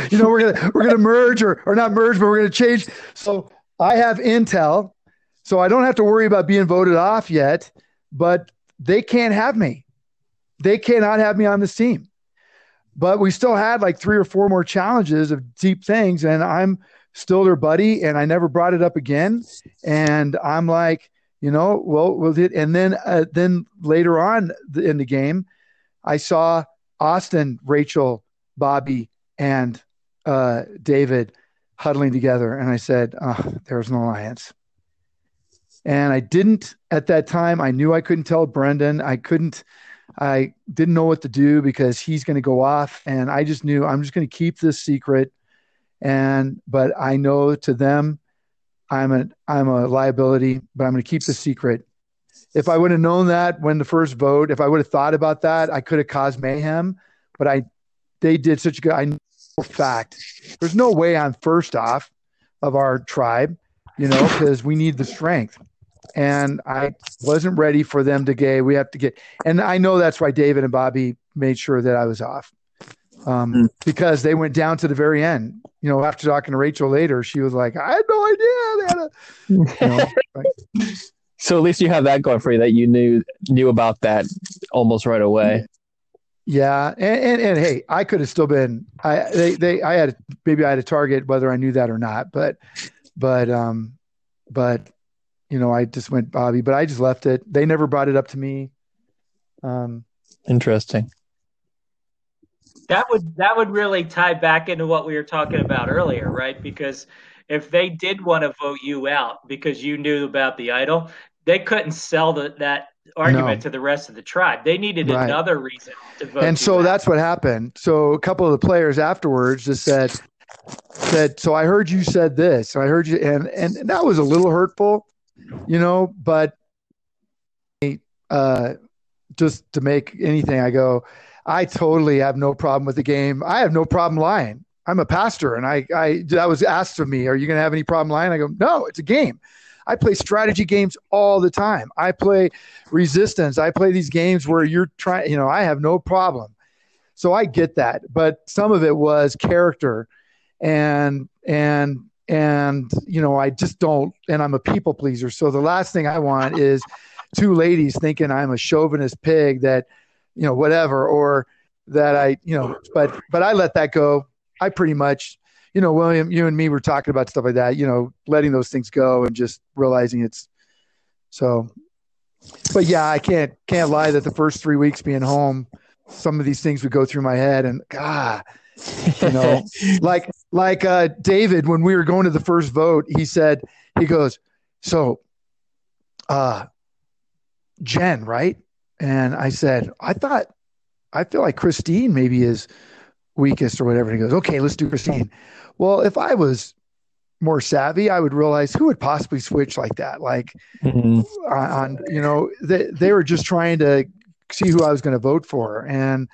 you know, we're gonna we're gonna merge or or not merge, but we're gonna change. So I have intel so I don't have to worry about being voted off yet, but they can't have me. They cannot have me on this team. But we still had like three or four more challenges of deep things, and I'm still their buddy, and I never brought it up again. And I'm like, you know, well, we'll. And then, uh, then later on in the game, I saw Austin, Rachel, Bobby, and uh, David huddling together, and I said, oh, "There's an alliance." And I didn't at that time. I knew I couldn't tell Brendan. I couldn't, I didn't know what to do because he's going to go off. And I just knew I'm just going to keep this secret. And, but I know to them, I'm a, I'm a liability, but I'm going to keep the secret. If I would have known that when the first vote, if I would have thought about that, I could have caused mayhem. But I, they did such a good, I know fact, there's no way I'm first off of our tribe, you know, because we need the strength and I wasn't ready for them to gay. We have to get, and I know that's why David and Bobby made sure that I was off, um, mm. because they went down to the very end. You know, after talking to Rachel later, she was like, "I had no idea." A, you know, [laughs] right. So at least you have that going for you that you knew knew about that almost right away. Yeah, and, and, and hey, I could have still been. I they they I had maybe I had a target whether I knew that or not, but but um but you know, I just went Bobby, but I just left it. They never brought it up to me. Um, Interesting. That would that would really tie back into what we were talking about earlier, right? Because if they did want to vote you out because you knew about the idol, they couldn't sell the, that argument no. to the rest of the tribe. They needed right. another reason to vote. And so out. that's what happened. So a couple of the players afterwards just said said, "So I heard you said this. I heard you," and and that was a little hurtful you know, but uh, just to make anything, I go, I totally have no problem with the game. I have no problem lying. I'm a pastor, and I, I that was asked of me, "Are you going to have any problem lying?" I go, "No, it's a game. I play strategy games all the time. I play resistance. I play these games where you're trying, you know, I have no problem. So I get that, but some of it was character and and and you know, I just don't and I'm a people pleaser. So the last thing I want is two ladies thinking I'm a chauvinist pig that, you know, whatever or that I, you know, but but I let that go. I pretty much you know, William, you and me were talking about stuff like that, you know, letting those things go and just realizing it's so. But yeah, I can't can't lie that the first three weeks being home, some of these things would go through my head, and God, you know, [laughs] like like uh, David when we were going to the first vote, he said he goes, so, uh, Jen, right? And I said, I thought, I feel like Christine maybe is weakest or whatever. And he goes, okay, let's do Christine. Well, if I was more savvy, I would realize who would possibly switch like that. Like mm-hmm. on, you know, they, they were just trying to see who I was going to vote for. And,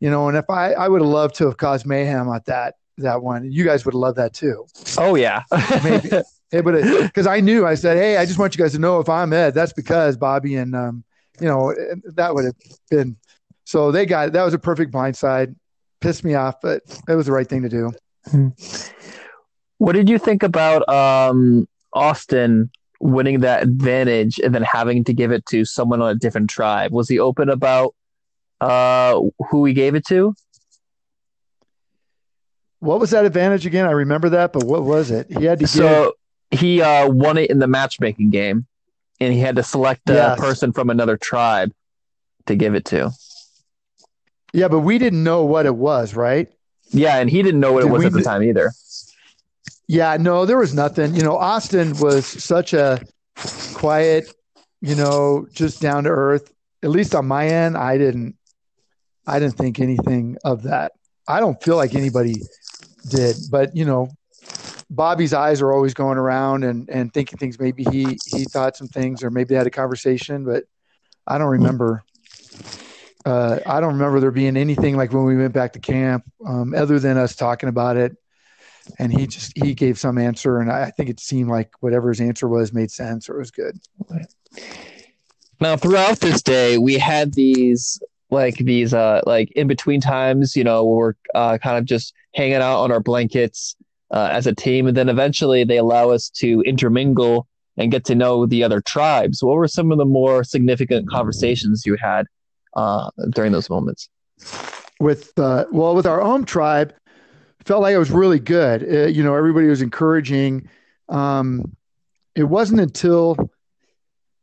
you know, and if I, I would have loved to have caused mayhem at that, that one, you guys would love that too. Oh yeah. [laughs] Maybe. Hey, but because I knew, I said, Hey, I just want you guys to know if I'm Ed, that's because Bobby and, um, you know, that would have been, so they got, that was a perfect blindside pissed me off, but it was the right thing to do. Hmm. What did you think about um, Austin winning that advantage and then having to give it to someone on a different tribe? Was he open about uh, who he gave it to? What was that advantage again? I remember that, but what was it? He had to so give... he uh, won it in the matchmaking game, and he had to select a yes. person from another tribe to give it to. Yeah, but we didn't know what it was, right? Yeah, and he didn't know what Did it was at the time either. Yeah, no, there was nothing. You know, Austin was such a quiet, you know, just down to earth. At least on my end, I didn't I didn't think anything of that. I don't feel like anybody did, but you know, Bobby's eyes are always going around and and thinking things. Maybe he he thought some things, or maybe they had a conversation, but I don't remember uh, I don't remember there being anything like when we went back to camp, um, other than us talking about it. And he just he gave some answer, and I think it seemed like whatever his answer was made sense or was good. Now, throughout this day, we had these like these uh like in between times, you know, we're uh, kind of just hanging out on our blankets uh, as a team, and then eventually they allow us to intermingle and get to know the other tribes. What were some of the more significant conversations you had uh, during those moments? With uh, well, with our own tribe, felt like it was really good. Uh, you know, everybody was encouraging. Um, it wasn't until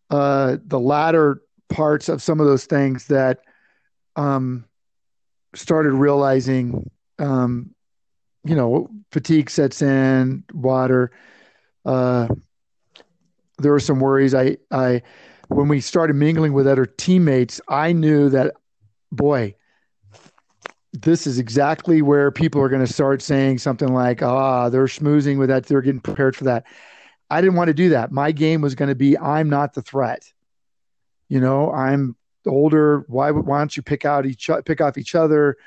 uh, the latter parts of some of those things that um, started realizing, um, you know, fatigue sets in, water. Uh, there were some worries. I, I, when we started mingling with other teammates, I knew that, boy, this is exactly where people are going to start saying something like, ah, they're schmoozing with that. They're getting prepared for that. I didn't want to do that. My game was going to be, I'm not the threat. You know, I'm older. Why, why don't you pick out each, pick off each other?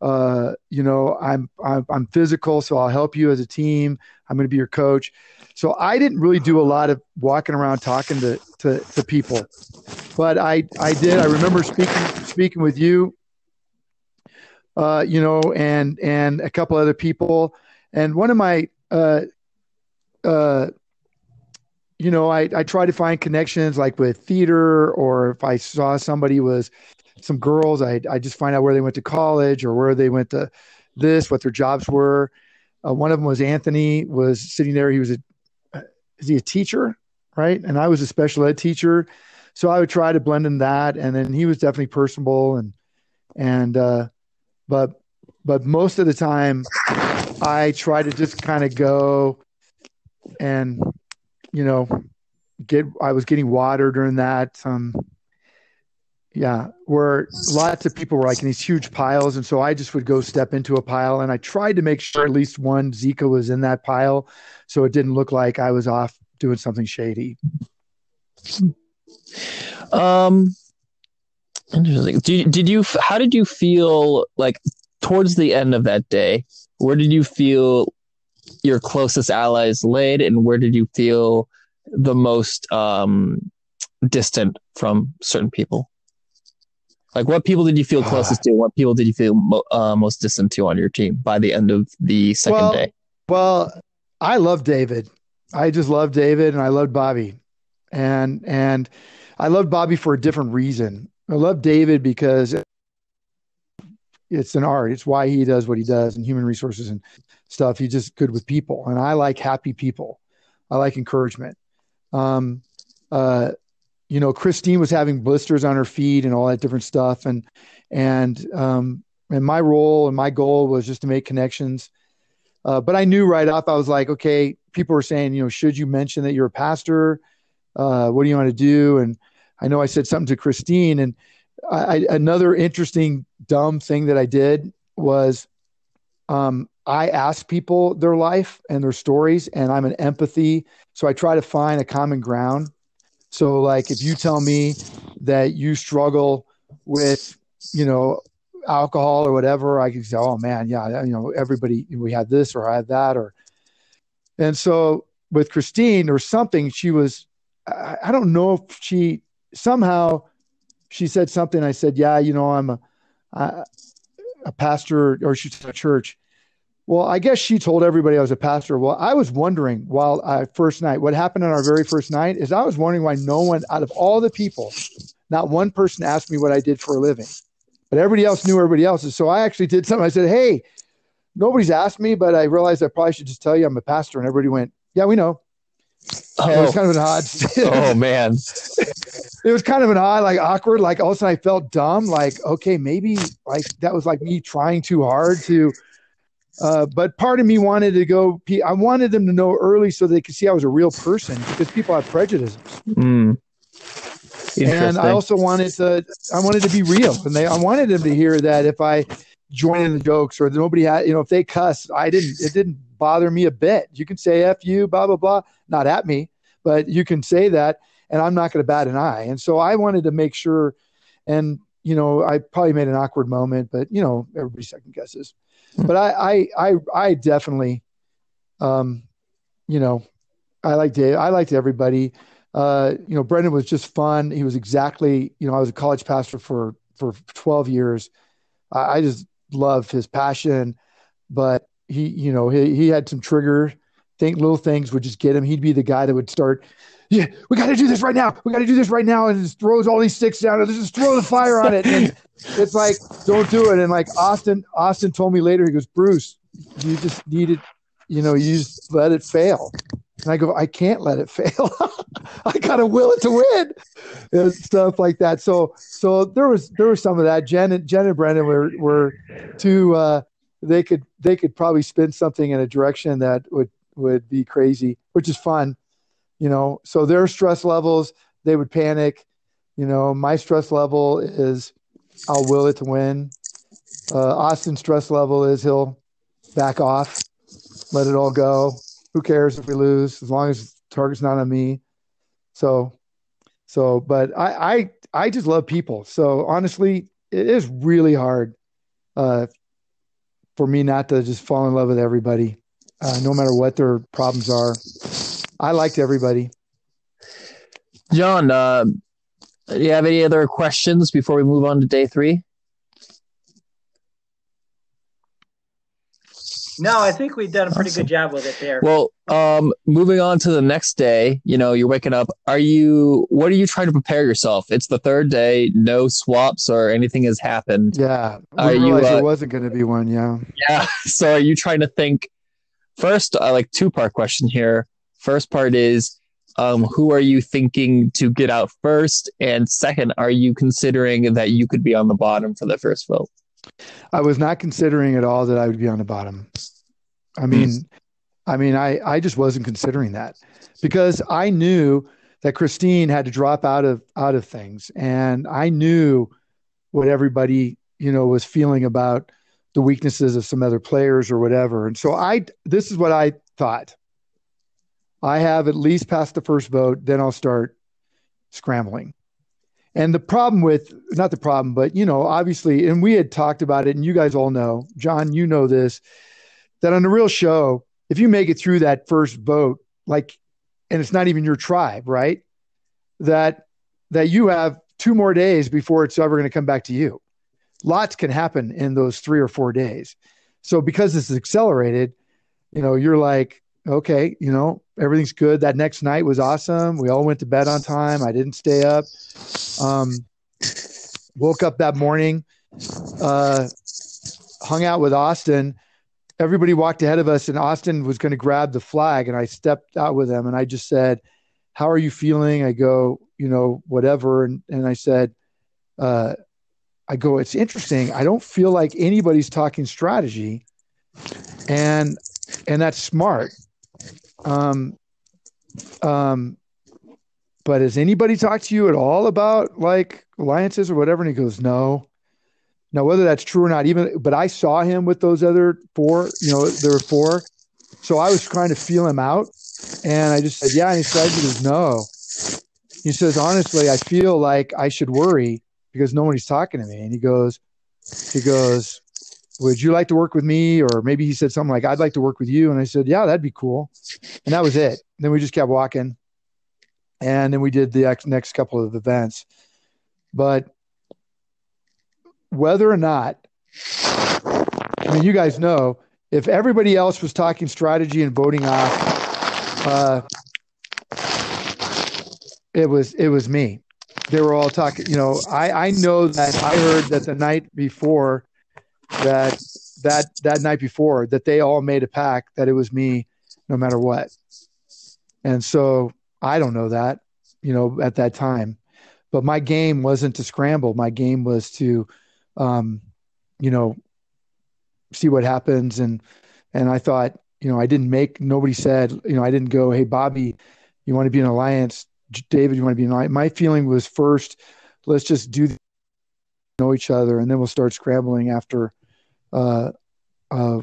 Uh, you know, I'm, I'm, I'm physical, so I'll help you as a team. I'm going to be your coach. So I didn't really do a lot of walking around talking to, to, to people, but I, I did. I remember speaking, speaking with you, uh, you know, and, and a couple other people. And one of my, uh, uh, you know, I, I try to find connections like with theater or if I saw somebody was some girls, I, I just find out where they went to college or where they went to this, what their jobs were. Uh, one of them was Anthony was sitting there. He was a, is he a teacher? Right. And I was a special ed teacher. So I would try to blend in that. And then he was definitely personable and, and, uh, but, but most of the time I try to just kind of go and, you know, get, I was getting water during that. Um, yeah, where lots of people were like in these huge piles. And so I just would go step into a pile and I tried to make sure at least one Zika was in that pile so it didn't look like I was off doing something shady. Um, interesting. Did, did you, how did you feel like towards the end of that day? Where did you feel your closest allies laid and where did you feel the most um, distant from certain people? Like, what people did you feel closest to? What people did you feel mo- uh, most distant to on your team by the end of the second well, day? Well, I love David. I just love David, and I love Bobby, and and I love Bobby for a different reason. I love David because it's an art. It's why he does what he does in human resources and stuff. He's just good with people, and I like happy people. I like encouragement. Um, uh, you know, Christine was having blisters on her feet and all that different stuff, and and um, and my role and my goal was just to make connections. Uh, but I knew right off, I was like, okay, people were saying, you know, should you mention that you're a pastor? Uh, what do you want to do? And I know I said something to Christine, and I, another interesting dumb thing that I did was um, I ask people their life and their stories, and I'm an empathy. So I try to find a common ground. So, like, if you tell me that you struggle with, you know, alcohol or whatever, I can say, oh man, yeah, you know, everybody, we had this or I had that. Or, and so with Christine or something, she was, I, don't know if she somehow she said something. I said, yeah, you know, I'm a pastor or she's a church. Well, I guess she told everybody I was a pastor. Well, I was wondering while I first night, what happened on our very first night is I was wondering why no one out of all the people, not one person asked me what I did for a living, but everybody else knew everybody else's. So I actually did something. I said, Hey, nobody's asked me, but I realized I probably should just tell you I'm a pastor. And everybody went, yeah, we know. Oh. It was oh. kind of an odd. [laughs] oh man, it was kind of an odd, like awkward. Like all of a sudden, I felt dumb. Like okay, maybe like that was like me trying too hard to. Uh, but part of me wanted to go. I wanted them to know early so they could see I was a real person because people have prejudices. Mm. And I also wanted to. I wanted to be real, and they. I wanted them to hear that if I join in the jokes or nobody had, you know, if they cuss, I didn't. It didn't bother me a bit. You can say "f you," blah blah blah, not at me, but you can say that, and I'm not going to bat an eye. And so I wanted to make sure, and you know, I probably made an awkward moment, but you know, everybody second guesses. But I, I, I, I definitely, um, you know, I liked Dave. I liked everybody. Uh, you know, Brendan was just fun. He was exactly, you know, I was a college pastor for for 12 years. I, I just love his passion, but he, you know, he, he had some trigger think little things would just get him. He'd be the guy that would start, yeah, we got to do this right now. We got to do this right now. And just throws all these sticks down and just throw the fire on it. And [laughs] it's like, don't do it. And like Austin, Austin told me later, he goes, Bruce, you just needed, you know, you just let it fail. And I go, I can't let it [laughs] fail. I gotta will it to win, and stuff like that. So, so there was there was some of that. Jen and Jen and Brendan were were two uh, they could they could probably spin something in a direction that would would be crazy, which is fun, you know. So their stress levels, they would panic. You know, my stress level is I'll will it to win. Uh, Austin's stress level is he'll back off, let it all go. Who cares if we lose as long as target's not on me. So, so, but I, I, I just love people. So honestly, it is really hard uh, for me not to just fall in love with everybody, uh, no matter what their problems are. I liked everybody. John, uh, do you have any other questions before we move on to day three? No, I think we've done a pretty awesome. good job with it there. Well, um, moving on to the next day, you know, you're waking up. Are you, what are you trying to prepare yourself? It's the third day, no swaps or anything has happened. Yeah. Are you, uh, there wasn't going to be one. Yeah. Yeah. [laughs] So are you trying to think first, I uh, like two part question here. First part is, um, who are you thinking to get out first? And second, are you considering that you could be on the bottom for the first vote? I was not considering at all that I would be on the bottom. I hmm. mean, mm. I mean, I, I just wasn't considering that because I knew that Christine had to drop out of out of things, and I knew what everybody you know was feeling about the weaknesses of some other players or whatever. And so I, this is what I thought. I have at least passed the first vote, then I'll start scrambling. And the problem with, not the problem, but, you know, obviously, and we had talked about it, and you guys all know, John, you know this, that on a real show, if you make it through that first vote, like and it's not even your tribe, right? That that you have two more days before it's ever going to come back to you. Lots can happen in those three or four days. So because this is accelerated, you know, you're like, okay, you know, everything's good. That next night was awesome. We all went to bed on time. I didn't stay up. Um, woke up that morning, uh, hung out with Austin. Everybody walked ahead of us, and Austin was going to grab the flag, and I stepped out with him, and I just said, "How are you feeling?" I go, you know, whatever, and and I said, uh, I go, it's interesting. I don't feel like anybody's talking strategy, and and that's smart. Um, um, but has anybody talked to you at all about like alliances or whatever? And he goes, no. Now, whether that's true or not, even, but I saw him with those other four, you know, there were four. So I was trying to feel him out. And I just said, yeah. And he said, he goes, no. He says, honestly, I feel like I should worry because nobody's talking to me. And he goes, he goes, would you like to work with me? Or maybe he said something like, I'd like to work with you. And I said, yeah, that'd be cool. And that was it. then we just kept walking. And then we did the next couple of events. But whether or not, I mean, you guys know, if everybody else was talking strategy and voting off, uh, it was it was me. They were all talking. You know, I I know that I heard that the night before that that that night before that they all made a pact that it was me no matter what. And so I don't know that, you know, at that time. But my game wasn't to scramble. My game was to um, you know, see what happens and and I thought, you know, I didn't make nobody said, you know, I didn't go, hey Bobby, you want to be an alliance? David, you want to be an alliance? My feeling was first, let's just do know each other and then we'll start scrambling after uh, uh,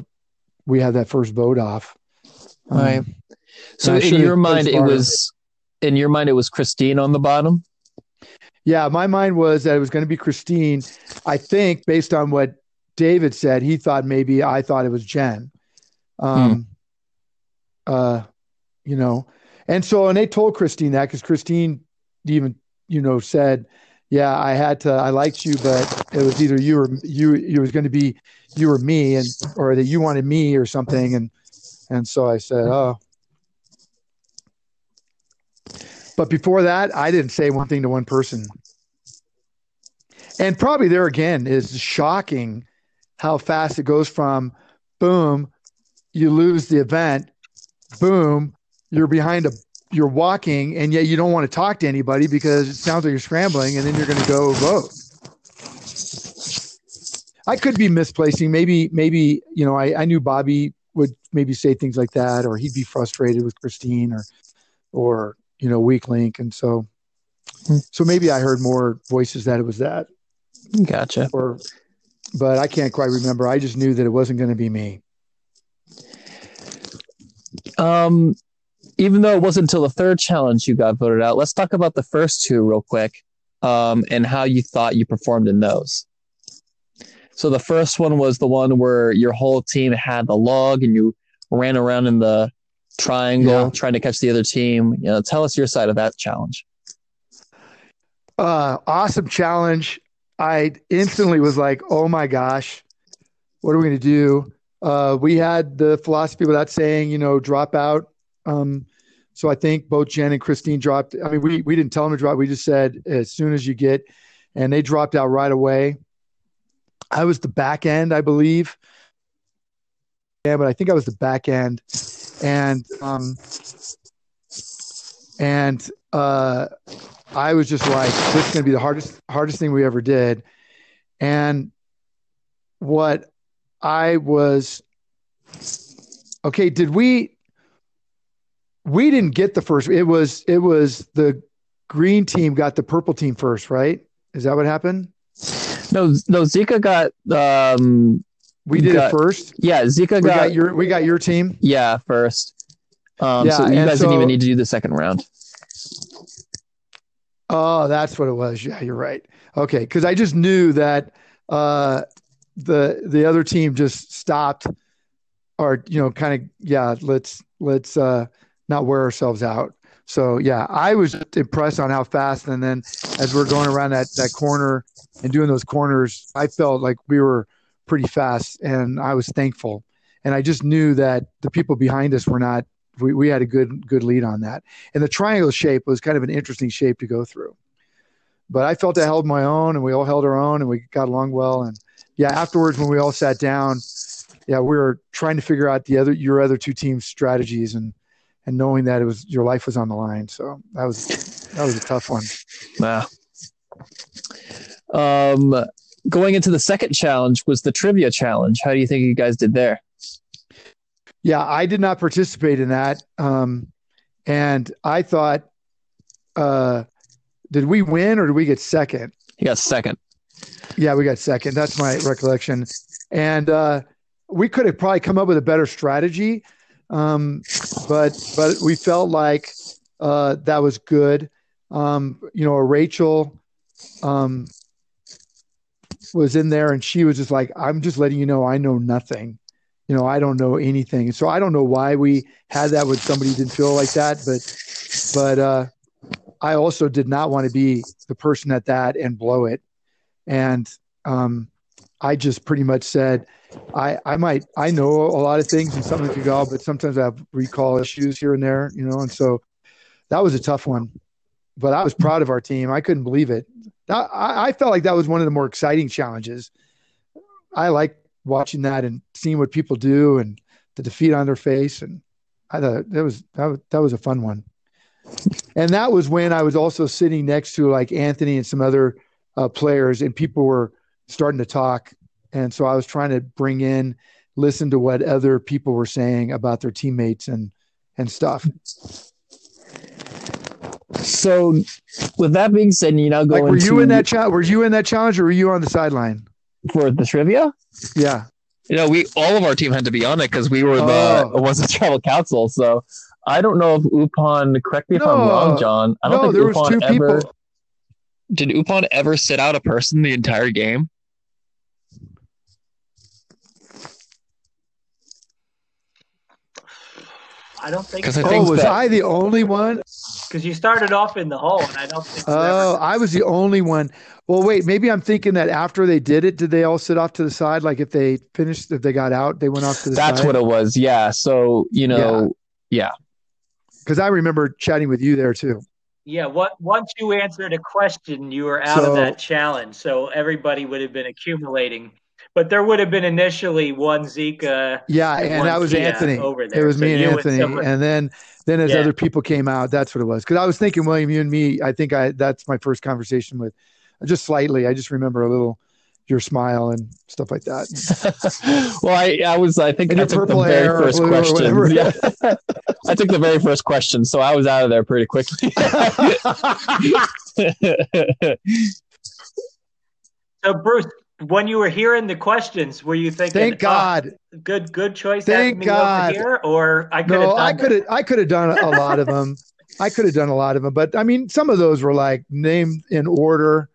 we had that first vote off. Um, right. So in your mind, it was in your mind it was Christine on the bottom. Yeah, my mind was that it was going to be Christine. I think based on what David said, he thought maybe I thought it was Jen. Um, hmm. uh, you know, and so and they told Christine that because Christine even you know said, yeah, I had to. I liked you, but it was either you or you. It was going to be you were me, and or that you wanted me or something, and and so I said, oh. But before that, I didn't say one thing to one person. And probably there again is shocking how fast it goes from boom, you lose the event, boom, you're behind a you're walking and yet you don't want to talk to anybody because it sounds like you're scrambling and then you're going to go vote. I could be misplacing. Maybe, maybe, you know, I, I knew Bobby would maybe say things like that, or he'd be frustrated with Christine or, or, you know, weak link. And so, so maybe I heard more voices that it was that. Gotcha. Or, but I can't quite remember. I just knew that it wasn't going to be me. Um, even though it wasn't until the third challenge you got voted out, let's talk about the first two real quick um, and how you thought you performed in those. So the first one was the one where your whole team had the log and you ran around in the triangle yeah. trying to catch the other team. You know, tell us your side of that challenge. Uh, awesome challenge. I instantly was like, "Oh my gosh, what are we going to do?" Uh, we had the philosophy without saying, you know, drop out um, so I think both Jen and Christine dropped. I mean, we we didn't tell them to drop. We just said as soon as you get, and they dropped out right away. I was the back end, I believe. Yeah, but I think I was the back end, and um, and uh, I was just like, this is going to be the hardest hardest thing we ever did, and what I was okay. Did we we didn't get the first. It was it was the green team got the purple team first, right? Is that what happened? No, no. Zika got. um We did got, it first. Yeah, Zika we got, got, your. We got your team. Yeah, first. Um, yeah, so you guys so, didn't even need to do the second round. Oh, that's what it was. Yeah, you're right. Okay, because I just knew that uh, the the other team just stopped, or you know, kind of yeah. Let's let's uh, not wear ourselves out. So yeah, I was impressed on how fast. And then as we're going around that that corner and doing those corners, I felt like we were pretty fast, and I was thankful. And I just knew that the people behind us were not. We, we had a good good lead on that. And the triangle shape was kind of an interesting shape to go through. But I felt I held my own, and we all held our own, and we got along well. And yeah, afterwards when we all sat down, yeah, we were trying to figure out the other your other two teams' strategies and and knowing that it was your life was on the line. So that was that was a tough one. Yeah. Um, going into the second challenge was the trivia challenge. How do you think you guys did there? Yeah, I did not participate in that, um, and I thought, uh, did we win or did we get second? Got second. Yeah, we got second. That's my recollection, and uh, we could have probably come up with a better strategy um, but but we felt like uh, that was good. Um, you know, Rachel um, was in there, and she was just like, "I'm just letting you know, I know nothing. You know, I don't know anything." So I don't know why we had that when somebody who didn't feel like that, but but uh, I also did not want to be the person at that and blow it, and um, I just pretty much said I, I might I know a lot of things and something could go, but sometimes I have recall issues here and there, you know, and so that was a tough one. But I was proud of our team. I couldn't believe it. I, I felt like that was one of the more exciting challenges. I like watching that and seeing what people do and the defeat on their face, and I thought that was that was, that was a fun one. And that was when I was also sitting next to like Anthony and some other uh, players, and people were starting to talk and so I was trying to bring in, listen to what other people were saying about their teammates and and stuff. So, with that being said, you now go. Like, were into, you in that challenge? Were you in that challenge, or were you on the sideline for the trivia? Yeah. You know, we all of our team had to be on it because we were the oh. was the tribal council. So I don't know if Upon. Correct me if no, I'm wrong, John. I don't no, think there Upon was two ever. People. Did Upon ever sit out a person the entire game? I don't think. So. Oh, was that... I the only one? Because you started off in the hole, and I don't think. Oh, ever... I was the only one. Well, wait, maybe I'm thinking that after they did it, did they all sit off to the side? Like if they finished, if they got out, they went off to the That's side. what it was. Yeah. So you know, yeah. Because yeah. I remember chatting with you there too. Yeah, what once you answered a question, you were out so, of that challenge. So everybody would have been accumulating but there would have been initially one Zika. Yeah, and, and that was Kia Anthony. Over there. It was so me and Anthony, and, and then then as yeah. other people came out, that's what it was. Because I was thinking, William, you and me. I think I that's my first conversation with, just slightly. I just remember a little your smile and stuff like that. [laughs] well, I, I was, I think and I took the very first question. [laughs] Yeah. I took the very first question, so I was out of there pretty quickly. [laughs] so, Bruce, when you were hearing the questions, were you thinking, "Thank God, oh, good, good choice"? Thank God. Here, or I could. No, I could have. I could have done a lot of them. [laughs] I could have done a lot of them, but I mean, some of those were like named in order.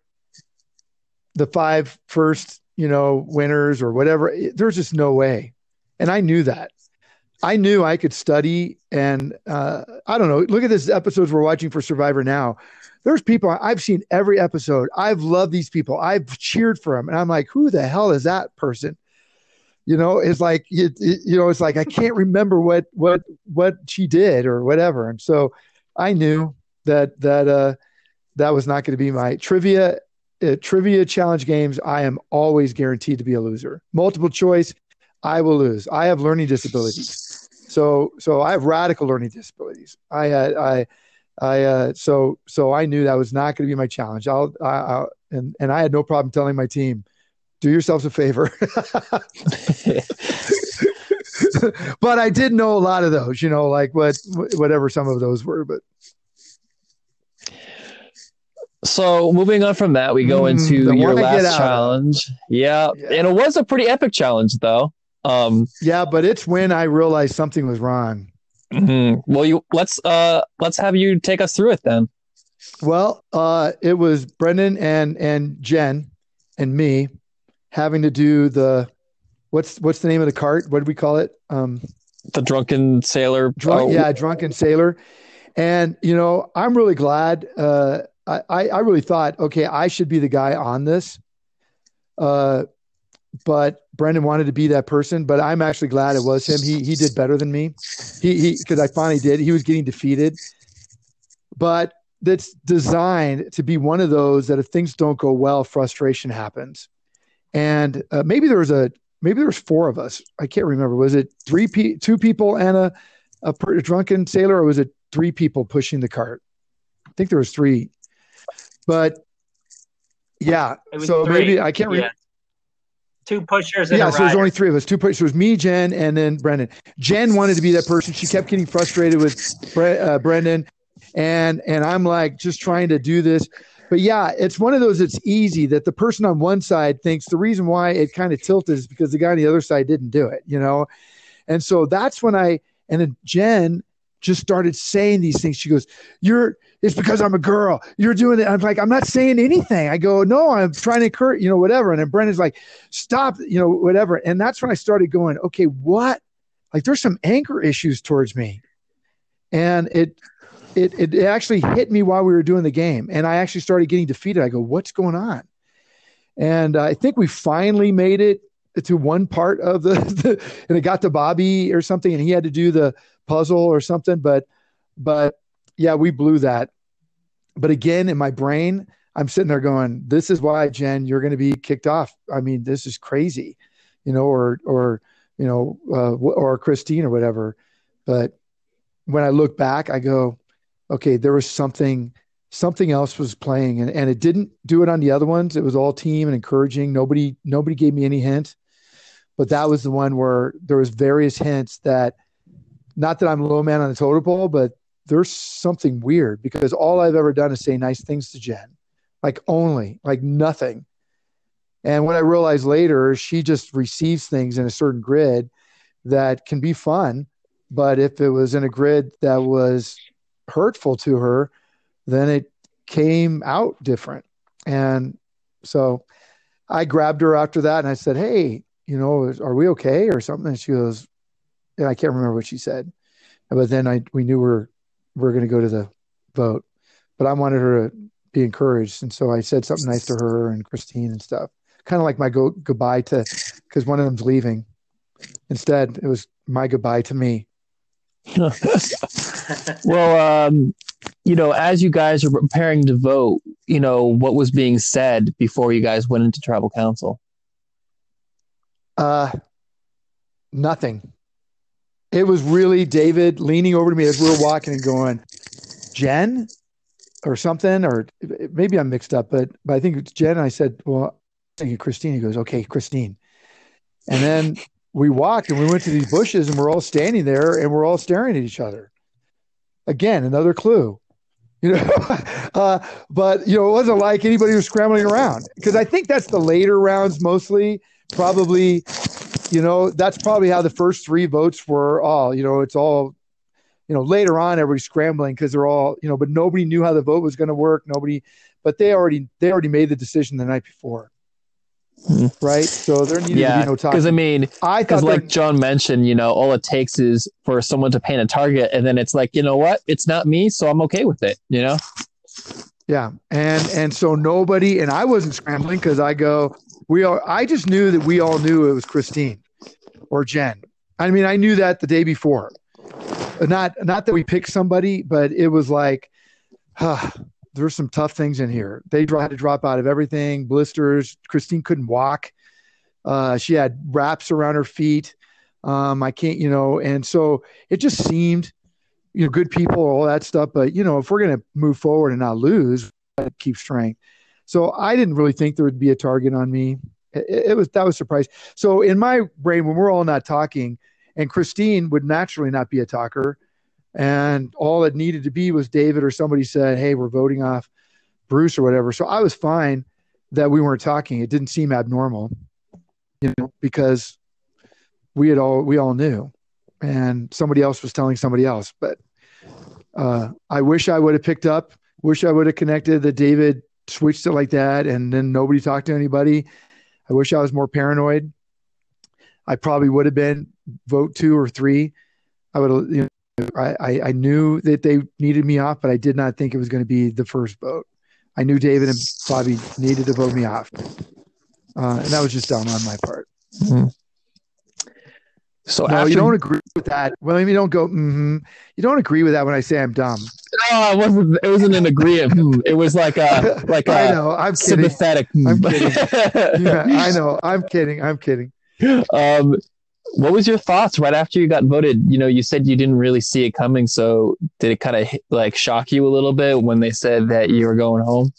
The five first, you know, winners or whatever. There's just no way, and I knew that. I knew I could study, and uh, I don't know. Look at this episodes we're watching for Survivor now there's people I've seen every episode. I've loved these people. I've cheered for them, and I'm like, who the hell is that person? You know, it's like you, you know, it's like I can't remember what what what she did or whatever. And so I knew that that uh that was not going to be my trivia uh, trivia challenge games. I am always guaranteed to be a loser. Multiple choice, I will lose. I have learning disabilities. So so I have radical learning disabilities. I had I I uh, so so I knew that was not going to be my challenge. I'll, I, I'll and and I had no problem telling my team, do yourselves a favor. [laughs] but I did know a lot of those, you know, like what whatever some of those were. But so moving on from that, we go mm, into your last challenge. Yeah. yeah, and it was a pretty epic challenge, though. Um, yeah, but it's when I realized something was wrong. Mm-hmm. Well, you let's uh let's have you take us through it then. Well, uh, it was Brendan and and Jen and me having to do the what's what's the name of the cart? What do we call it? Um, the drunken sailor. Drunk, oh. Yeah, drunken sailor. And you know, I'm really glad. Uh, I I really thought, okay, I should be the guy on this. Uh, but Brendan wanted to be that person. But I'm actually glad it was him. He he did better than me. He he because I finally did. He was getting defeated, but that's designed to be one of those that if things don't go well, frustration happens. And uh, maybe there was a maybe there was four of us. I can't remember. Was it three pe- two people and a, a, per- a drunken sailor, or was it three people pushing the cart? I think there was three. But yeah, so three. maybe I can't remember. Yeah two pushers. yeah, so there's only three of us. Two pushers. So it was me, Jen, and then Brendan. Jen wanted to be that person. She kept getting frustrated with Bre- uh, Brendan, and and I'm like just trying to do this. But yeah, it's one of those that's easy that the person on one side thinks the reason why it kind of tilted is because the guy on the other side didn't do it, you know? And so that's when I and then Jen just started saying these things. She goes, You're it's because I'm a girl. You're doing it. I'm like, I'm not saying anything. I go, no, I'm trying to encourage, you know, whatever. And then Brendan's like, stop, you know, whatever. And that's when I started going, okay, what? Like there's some anger issues towards me. And it, it, it actually hit me while we were doing the game. And I actually started getting defeated. I go, what's going on? And I think we finally made it to one part of the, [laughs] the and it got to Bobby or something, and he had to do the puzzle or something. But, but yeah, we blew that. But again, in my brain, I'm sitting there going, "This is why, Jen, you're going to be kicked off." I mean, this is crazy, you know, or or you know, uh, or Christine or whatever. But when I look back, I go, "Okay, there was something." Something else was playing, and, and it didn't do it on the other ones. It was all team and encouraging. Nobody nobody gave me any hint, but that was the one where there was various hints that, not that I'm a low man on the totem pole, but there's something weird because all I've ever done is say nice things to Jen, like only, like nothing. And when I realized later, she just receives things in a certain grid that can be fun. But if it was in a grid that was hurtful to her, then it came out different. And so I grabbed her after that and I said, Hey, you know, are we okay or something? And she goes, and I can't remember what she said. But then I we knew we are we're going to go to the vote. But I wanted her to be encouraged, and so I said something nice to her and Christine and stuff. Kind of like my go goodbye to, because one of them's leaving. Instead, it was my goodbye to me. [laughs] well, um, you know, as you guys are preparing to vote, you know, what was being said before you guys went into tribal council? Uh, nothing it was really David leaning over to me as we were walking and going, Jen or something, or maybe I'm mixed up, but, but I think it's Jen. I said, well, I think Christine. He goes, okay, Christine. And then we walked and we went to these bushes and we're all standing there and we're all staring at each other. Again, another clue, you know. [laughs] uh, but you know, it wasn't like anybody was scrambling around because I think that's the later rounds mostly. Probably you know, that's probably how the first three votes were all, you know, it's all, you know, later on everybody's scrambling because they're all, you know, but nobody knew how the vote was going to work. Nobody, but they already, they already made the decision the night before. Mm-hmm. Right. So there needed yeah, to be no talk. Because I mean, I because like John mentioned, you know, all it takes is for someone to paint a target and then it's like, you know what? It's not me. So I'm okay with it, you know? Yeah. And, and so nobody, and I wasn't scrambling because I go, we all, I just knew that we all knew it was Christine or Jen. I mean, I knew that the day before. Not not that we picked somebody, but it was like, huh, there's some tough things in here. They had to drop out of everything, blisters. Christine couldn't walk. Uh, she had wraps around her feet. Um, I can't, you know, and so it just seemed, you know, good people, all that stuff. But you know, if we're gonna move forward and not lose, keep strength. So I didn't really think there would be a target on me it, it was that was surprise. So in my brain, when we're all not talking, and Christine would naturally not be a talker, and all it needed to be was David or somebody said, "Hey, we're voting off Bruce or whatever." So I was fine that we weren't talking. It didn't seem abnormal, you know, because we had all we all knew, and somebody else was telling somebody else. But uh, I wish I would have picked up. Wish I would have connected that David switched it like that, and then nobody talked to anybody, I wish I was more paranoid. I probably would have been vote two or three. I would you know, I, I, I knew that they needed me off, but I did not think it was going to be the first vote. I knew David and Bobby needed to vote me off, uh, and that was just dumb on my part. Mm-hmm. So no, you don't agree with that. Well, you don't go. Mm-hmm. You don't agree with that when I say I'm dumb. No, it wasn't. It wasn't an agreement. Hmm. it was like a [laughs] like a I know. I'm sympathetic. Kidding. I'm kidding. [laughs] yeah, I know. I'm kidding. I'm kidding. Um, what was your thoughts right after you got voted? You know, you said you didn't really see it coming. So did it kind of like shock you a little bit when they said that you were going home?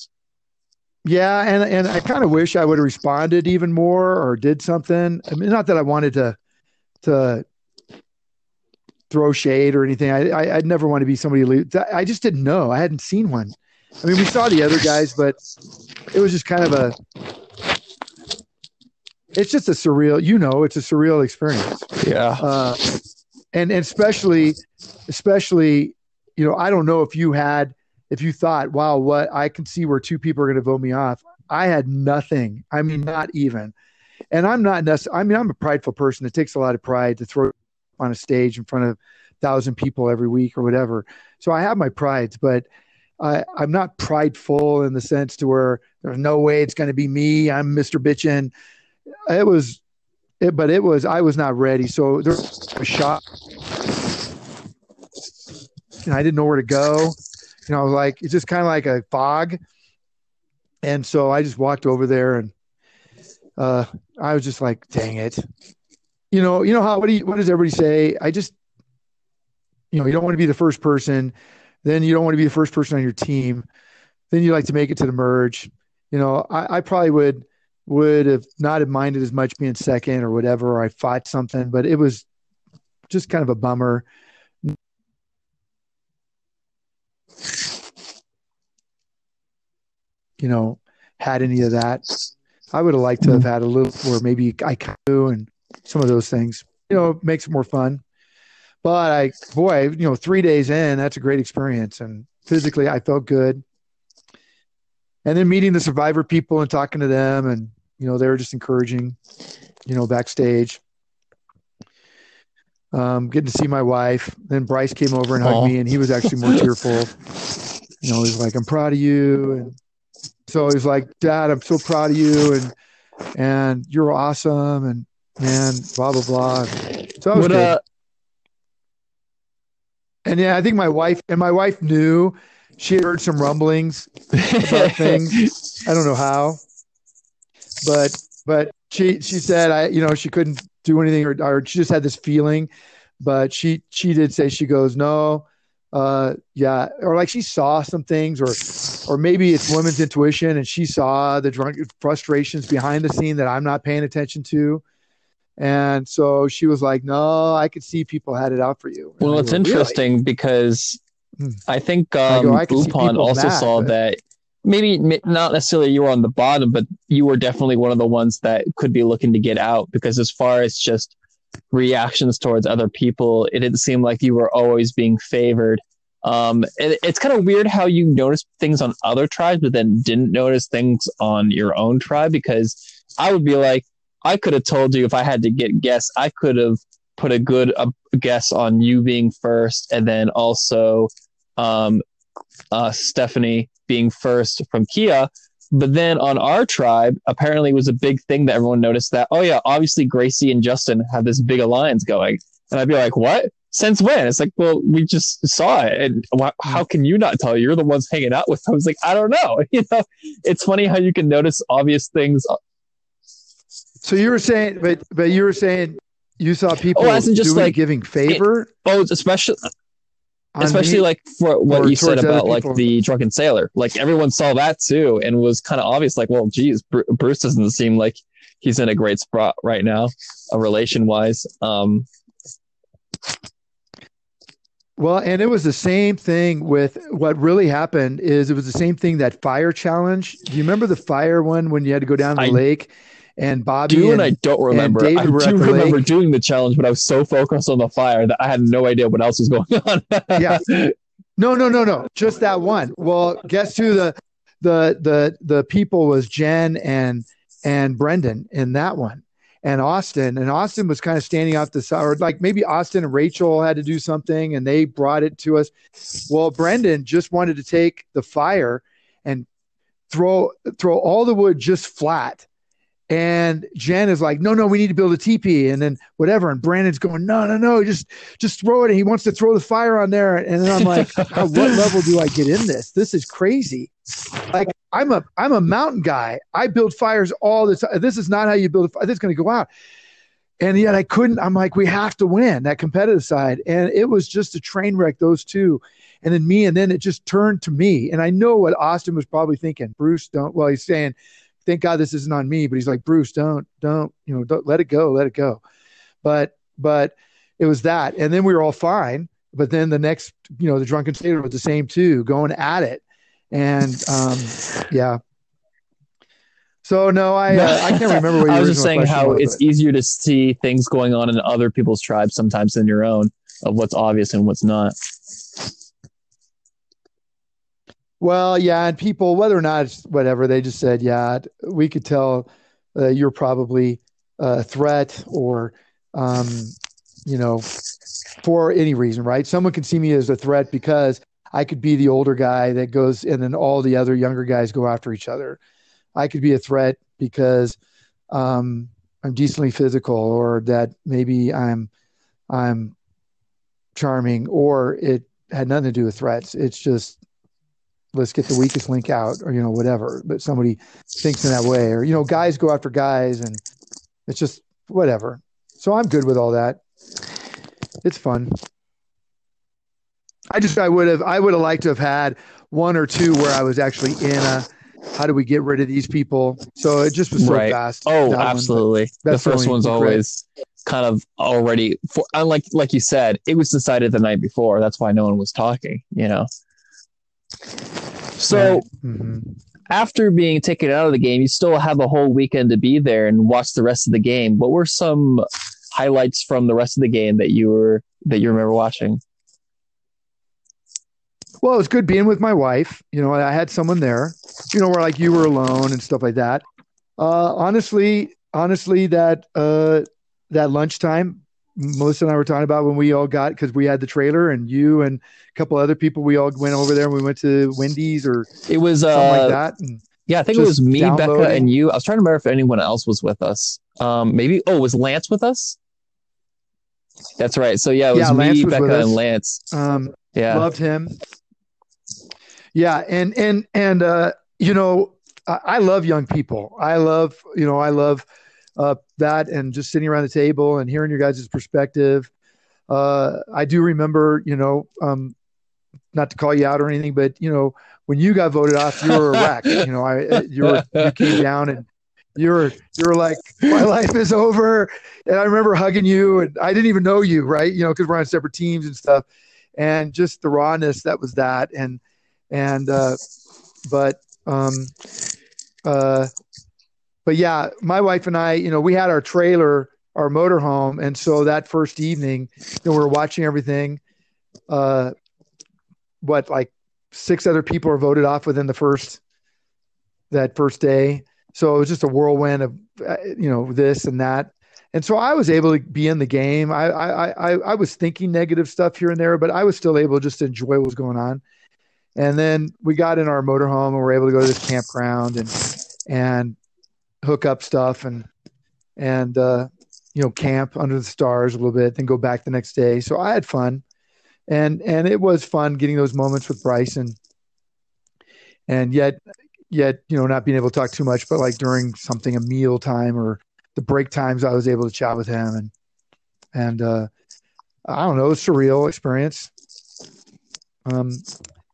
Yeah, and and I kind of wish I would have responded even more or did something. I mean, not that I wanted to to throw shade or anything. I, I would never want to be somebody. Leave. I just didn't know. I hadn't seen one. I mean, we saw the other guys, but it was just kind of a. It's just a surreal. You know, it's a surreal experience. Yeah. Uh, and, and especially, especially, you know, I don't know if you had, if you thought, wow, what I can see where two people are going to vote me off. I had nothing. I mean, not even. And I'm not necessarily, I mean, I'm a prideful person. It takes a lot of pride to throw on a stage in front of thousand people every week or whatever. So I have my prides, but I, I'm not prideful in the sense to where there's no way it's going to be me. I'm Mr. Bitchin. It was, it, but it was, I was not ready. So there was a shock. And I didn't know where to go. You know, like, it's just kind of like a fog. And so I just walked over there and uh, I was just like, dang it. You know, you know how what do you, what does everybody say? I just you know, you don't want to be the first person, then you don't want to be the first person on your team. Then you like to make it to the merge. You know, I, I probably would would have not have minded as much being second or whatever, or I fought something, but it was just kind of a bummer. You know, had any of that. I would have liked to have had a little, or maybe I can do, and some of those things. You know, makes it more fun. But I, boy, you know, three days in, that's a great experience, and physically, I felt good. And then meeting the survivor people and talking to them, and you know, they were just encouraging. You know, backstage. Um, getting to see my wife. Then Bryce came over and hugged Aww. me, and he was actually more [laughs] tearful. You know, he's like, "I'm proud of you," and so he's like, "Dad, I'm so proud of you," and and you're awesome, and man, blah blah blah. So what, uh, and yeah, I think my wife and my wife knew she heard some rumblings about [laughs] things. I don't know how, but but she she said I you know she couldn't do anything or, or she just had this feeling, but she she did say she goes no uh yeah or like she saw some things or or maybe it's women's intuition and she saw the drunk frustrations behind the scene that i'm not paying attention to and so she was like no i could see people had it out for you and well it's go, interesting really? because hmm. i think um I go, I also mad, saw but... that maybe not necessarily you were on the bottom but you were definitely one of the ones that could be looking to get out because as far as just reactions towards other people, it didn't seem like you were always being favored. Um, it, it's kind of weird how you notice things on other tribes, but then didn't notice things on your own tribe. Because I would be like, I could have told you if I had to get guess, I could have put a good guess on you being first, and then also um, uh, Stephanie being first from Kia. But then on our tribe, apparently it was a big thing that everyone noticed that, oh yeah, obviously Gracie and Justin have this big alliance going. And I'd be like, what? Since when? It's like, well, we just saw it. And wh- how can you not tell? You're the ones hanging out with them. [laughs] I was like, I don't know. [laughs] You know, it's funny how you can notice obvious things. So you were saying, but, but you were saying you saw oh, people oh, just doing, like giving favor. It, oh, especially especially like for what you said about like the drunken sailor. Like everyone saw that too and was kind of obvious like well geez Br- bruce doesn't seem like he's in a great spot right now uh, relation wise um. Well and it was the same thing with what really happened is it was the same thing that fire challenge. Do you remember the fire one when you had to go down the I, lake and Bobby do and, and I don't remember. I do remember lake. doing the challenge, but I was so focused on the fire that I had no idea what else was going [laughs] on. yeah. No, no, no, no. Just that one. Well, guess who the the the the people was Jen and and Brendan in that one. and Austin. And Austin was kind of standing off the side, or like maybe Austin and Rachel had to do something and they brought it to us. Well, Brendan just wanted to take the fire and throw throw all the wood just flat. And Jen is like, no, no, we need to build a teepee, and then whatever. And Brendan's going, no, no, no, just just throw it. And he wants to throw the fire on there. And then I'm like, [laughs] what level do I get in this? This is crazy. Like I'm a I'm a mountain guy. I build fires all the time. This is not how you build a fire. This is going to go out. And yet I couldn't. I'm like, we have to win that competitive side. And it was just a train wreck. Those two and then me, and then it just turned to me. And I know what Austin was probably thinking. Bruce, don't. Well, he's saying, "Thank God this isn't on me," but he's like, "Bruce, don't, don't, you know, don't let it go, let it go." But, but it was that, and then we were all fine. But then the next, you know, the drunken sailor was the same too, going at it, and um, yeah. So no, I uh, I can't [laughs] remember what I was just saying how was, it's but... easier to see things going on in other people's tribes sometimes than your own of what's obvious and what's not. Well, yeah, and people, whether or not it's whatever, they just said, yeah, we could tell uh, you're probably a threat or, um, you know, for any reason, right? Someone could see me as a threat because I could be the older guy that goes, and then all the other younger guys go after each other. I could be a threat because um, I'm decently physical, or that maybe I'm I'm charming, or it had nothing to do with threats. It's just let's get the weakest link out or you know whatever but somebody thinks in that way or you know guys go after guys and it's just whatever. So i'm good with all that. It's fun. I just i would have i would have liked to have had one or two where i was actually in a how do we get rid of these people? So it just was so right. fast. Oh absolutely. the first one's always kind of already for like like you said it was decided the night before. That's why no one was talking you know so mm-hmm. after being taken out of the game, you still have a whole weekend to be there and watch the rest of the game. What were some highlights from the rest of the game that you were that you remember watching? Well, it was good being with my wife. You know, I had someone there. You know, where like you were alone and stuff like that. Uh, honestly, honestly, that uh, that lunchtime Melissa and I were talking about when we all got because we had the trailer and you and a couple other people. We all went over there and we went to Wendy's or it was uh, something like that. And yeah, I think it was me, Becca, and you. I was trying to remember if anyone else was with us. Um, maybe oh, was Lance with us? That's right. So yeah, it was yeah, me, was Becca, and Lance. Um, yeah, loved him. Yeah, and and and uh, you know, I, I love young people. I love you know, I love uh, that and just sitting around the table and hearing your guys' perspective. Uh, I do remember, you know, um, not to call you out or anything, but you know, when you got voted off, you were a wreck. you know, I you were you came down and you were you were like, my life is over. And I remember hugging you, and I didn't even know you, right? You know, because we're on separate teams and stuff, and just the rawness that was that, and and uh, but um, uh, but yeah, my wife and I, you know, we had our trailer, our motorhome, and so that first evening, you know, we were watching everything. Uh, what like six other people are voted off within the first that first day, so it was just a whirlwind of uh, you know this and that. And so I was able to be in the game. I, I I I was thinking negative stuff here and there, but I was still able just to enjoy what was going on. And then we got in our motorhome and we were able to go to this campground and and hook up stuff and and uh, you know camp under the stars a little bit, then go back the next day. So I had fun, and and it was fun getting those moments with Bryson, and yet yet you know not being able to talk too much, but like during something a meal time or the break times, I was able to chat with him and and uh, I don't know, surreal experience. Um,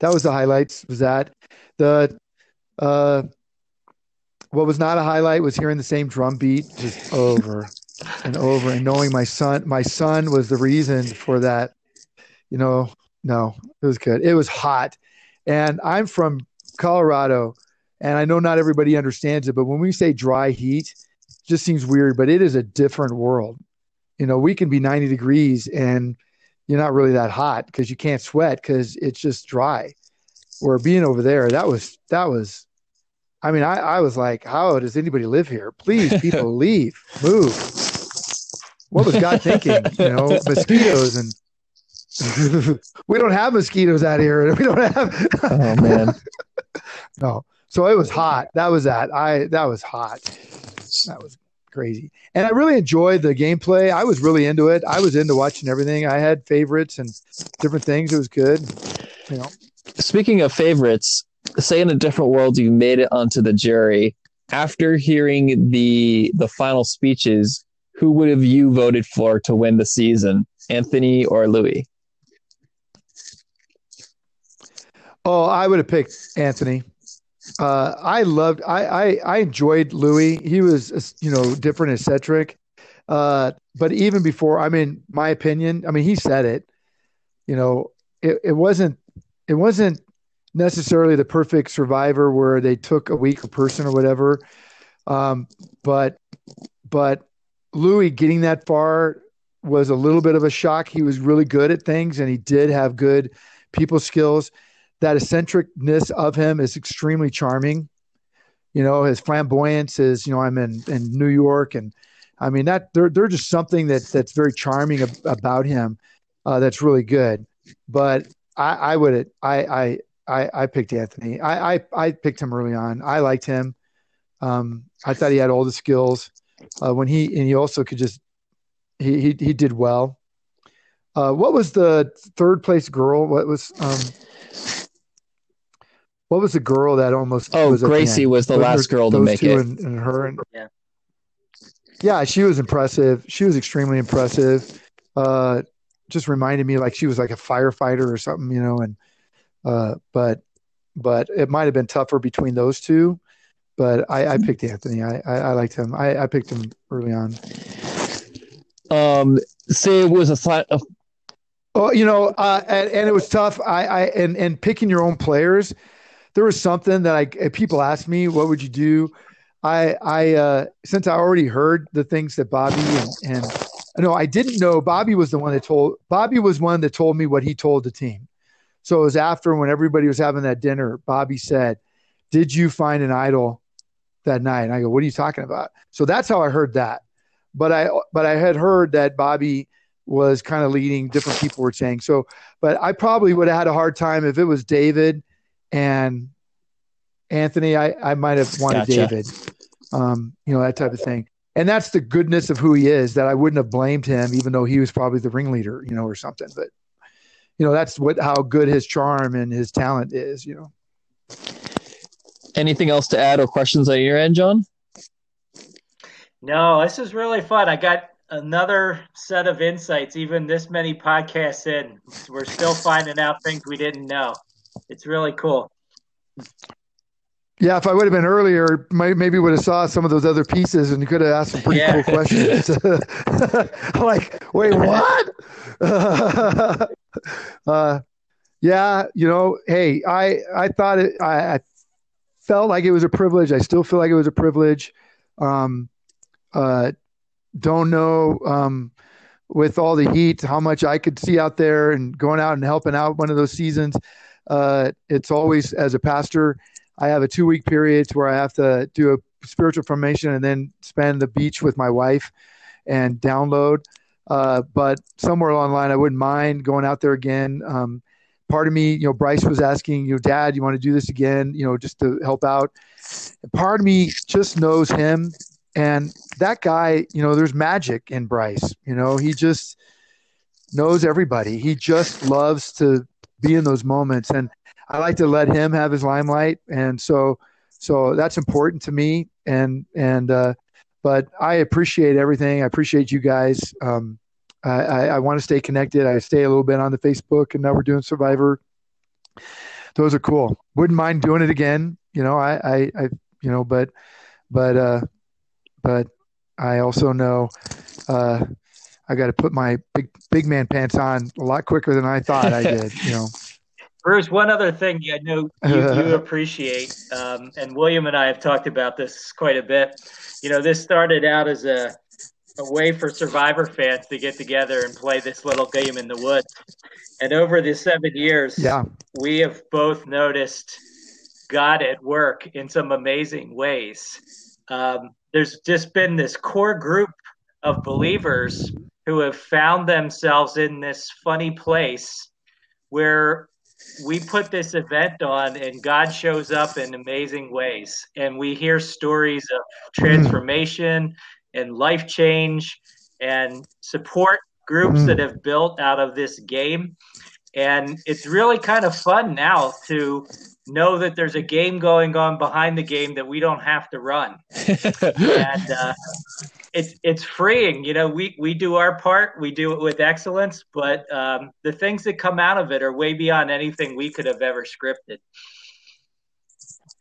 that was the highlights. Was that the uh, what was not a highlight was hearing the same drum beat just over and over and knowing my son my son was the reason for that you know no it was good. It was hot. And i'm from colorado and i know not everybody understands it but when we say dry heat just seems weird but it is a different world. You know we can be 90 degrees and you're not really that hot because you can't sweat because it's just dry. Or being over there that was that was I mean, I, I was like, how does anybody live here? Please, people, [laughs] leave, move. What was God thinking? You know, [laughs] mosquitoes and [laughs] we don't have mosquitoes out here. We don't have. oh man. no. So it was hot. That was that. I that was hot. That was crazy. And I really enjoyed the gameplay. I was really into it. I was into watching everything. I had favorites and different things. It was good. You know. Speaking of favorites, say in a different world you made it onto the jury. After hearing the the final speeches, who would have you voted for to win the season? Anthony or Louis? Oh, I would have picked Anthony. Uh, I loved, I, I, I enjoyed Louis. He was, you know, different, eccentric. Uh, but even before, I mean, my opinion, I mean, he said it. You know, it, it wasn't, it wasn't necessarily the perfect survivor where they took a weaker person or whatever. Um, but, but Louis getting that far was a little bit of a shock. He was really good at things and he did have good people skills that eccentricness of him is extremely charming. You know, his flamboyance is, you know, I'm in, in New York and I mean that they're, they're just something that that's very charming ab- about him. Uh, that's really good. But I, I would, I, I, I, I picked Anthony. I, I, I picked him early on. I liked him. Um, I thought he had all the skills. Uh, when he and he also could just he he, he did well. Uh, what was the third place girl? What was um, what was the girl that almost? Oh, was Gracie was the last girl to make it. And, and her and yeah, yeah, she was impressive. She was extremely impressive. Uh, just reminded me like she was like a firefighter or something, you know. And uh, but but it might have been tougher between those two. But I, I picked Anthony. I, I, I liked him. I, I picked him early on. Um, say it was a, a Oh, you know, uh, and, and, it was tough. I, I and and picking your own players there was something that I people asked me, what would you do? I I uh, since I already heard the things that Bobby and, and no, I didn't know Bobby was the one that told Bobby was one that told me what he told the team. So it was after when everybody was having that dinner, Bobby said, Did you find an idol that night? And I go, What are you talking about? So that's how I heard that. But I but I had heard that Bobby was kind of leading different people were saying. So but I probably would have had a hard time if it was David and Anthony, I, I might have wanted gotcha. David, um, you know, that type of thing. And that's the goodness of who he is that I wouldn't have blamed him, even though he was probably the ringleader, you know, or something. But, you know, that's what, how good his charm and his talent is, you know. Anything else to add or questions on your end, John? No, this is really fun. I got another set of insights, even this many podcasts in. We're still finding out things we didn't know it's really cool. Yeah, if I would have been earlier, maybe would have saw some of those other pieces and you could have asked some pretty yeah. cool questions. [laughs] [laughs] like, wait, what? [laughs] uh, yeah, you know, hey, I I thought it. I, I, felt like it was a privilege. I still feel like it was a privilege. Um, uh, don't know um, with all the heat how much I could see out there and going out and helping out one of those seasons. Uh, it's always as a pastor, I have a two week period where I have to do a spiritual formation and then spend the beach with my wife and download. Uh, but somewhere along the line, I wouldn't mind going out there again. Um, part of me, you know, Bryce was asking, you know, Dad, you want to do this again? You know, just to help out. Part of me just knows him, and that guy, you know, there's magic in Bryce. You know, he just knows everybody. He just loves to be in those moments. And I like to let him have his limelight. And so, so that's important to me. And, and, uh, but I appreciate everything. I appreciate you guys. Um, I, I, I want to stay connected. I stay a little bit on the Facebook and now we're doing Survivor. Those are cool. Wouldn't mind doing it again. You know, I, I, I you know, but, but, uh, but I also know, uh, I got to put my big big man pants on a lot quicker than I thought I [laughs] did. You know. Bruce, one other thing I know you, you [laughs] appreciate, um, and William and I have talked about this quite a bit. You know, this started out as a, a way for Survivor fans to get together and play this little game in the woods. And over the seven years, yeah. we have both noticed God at work in some amazing ways. Um, there's just been this core group of believers who have found themselves in this funny place where we put this event on and God shows up in amazing ways. And we hear stories of transformation and life change and support groups that mm. have built out of this game. And it's really kind of fun now to know that there's a game going on behind the game that we don't have to run. and [laughs] uh, it's it's freeing. You know, we we do our part, we do it with excellence, but um, the things that come out of it are way beyond anything we could have ever scripted.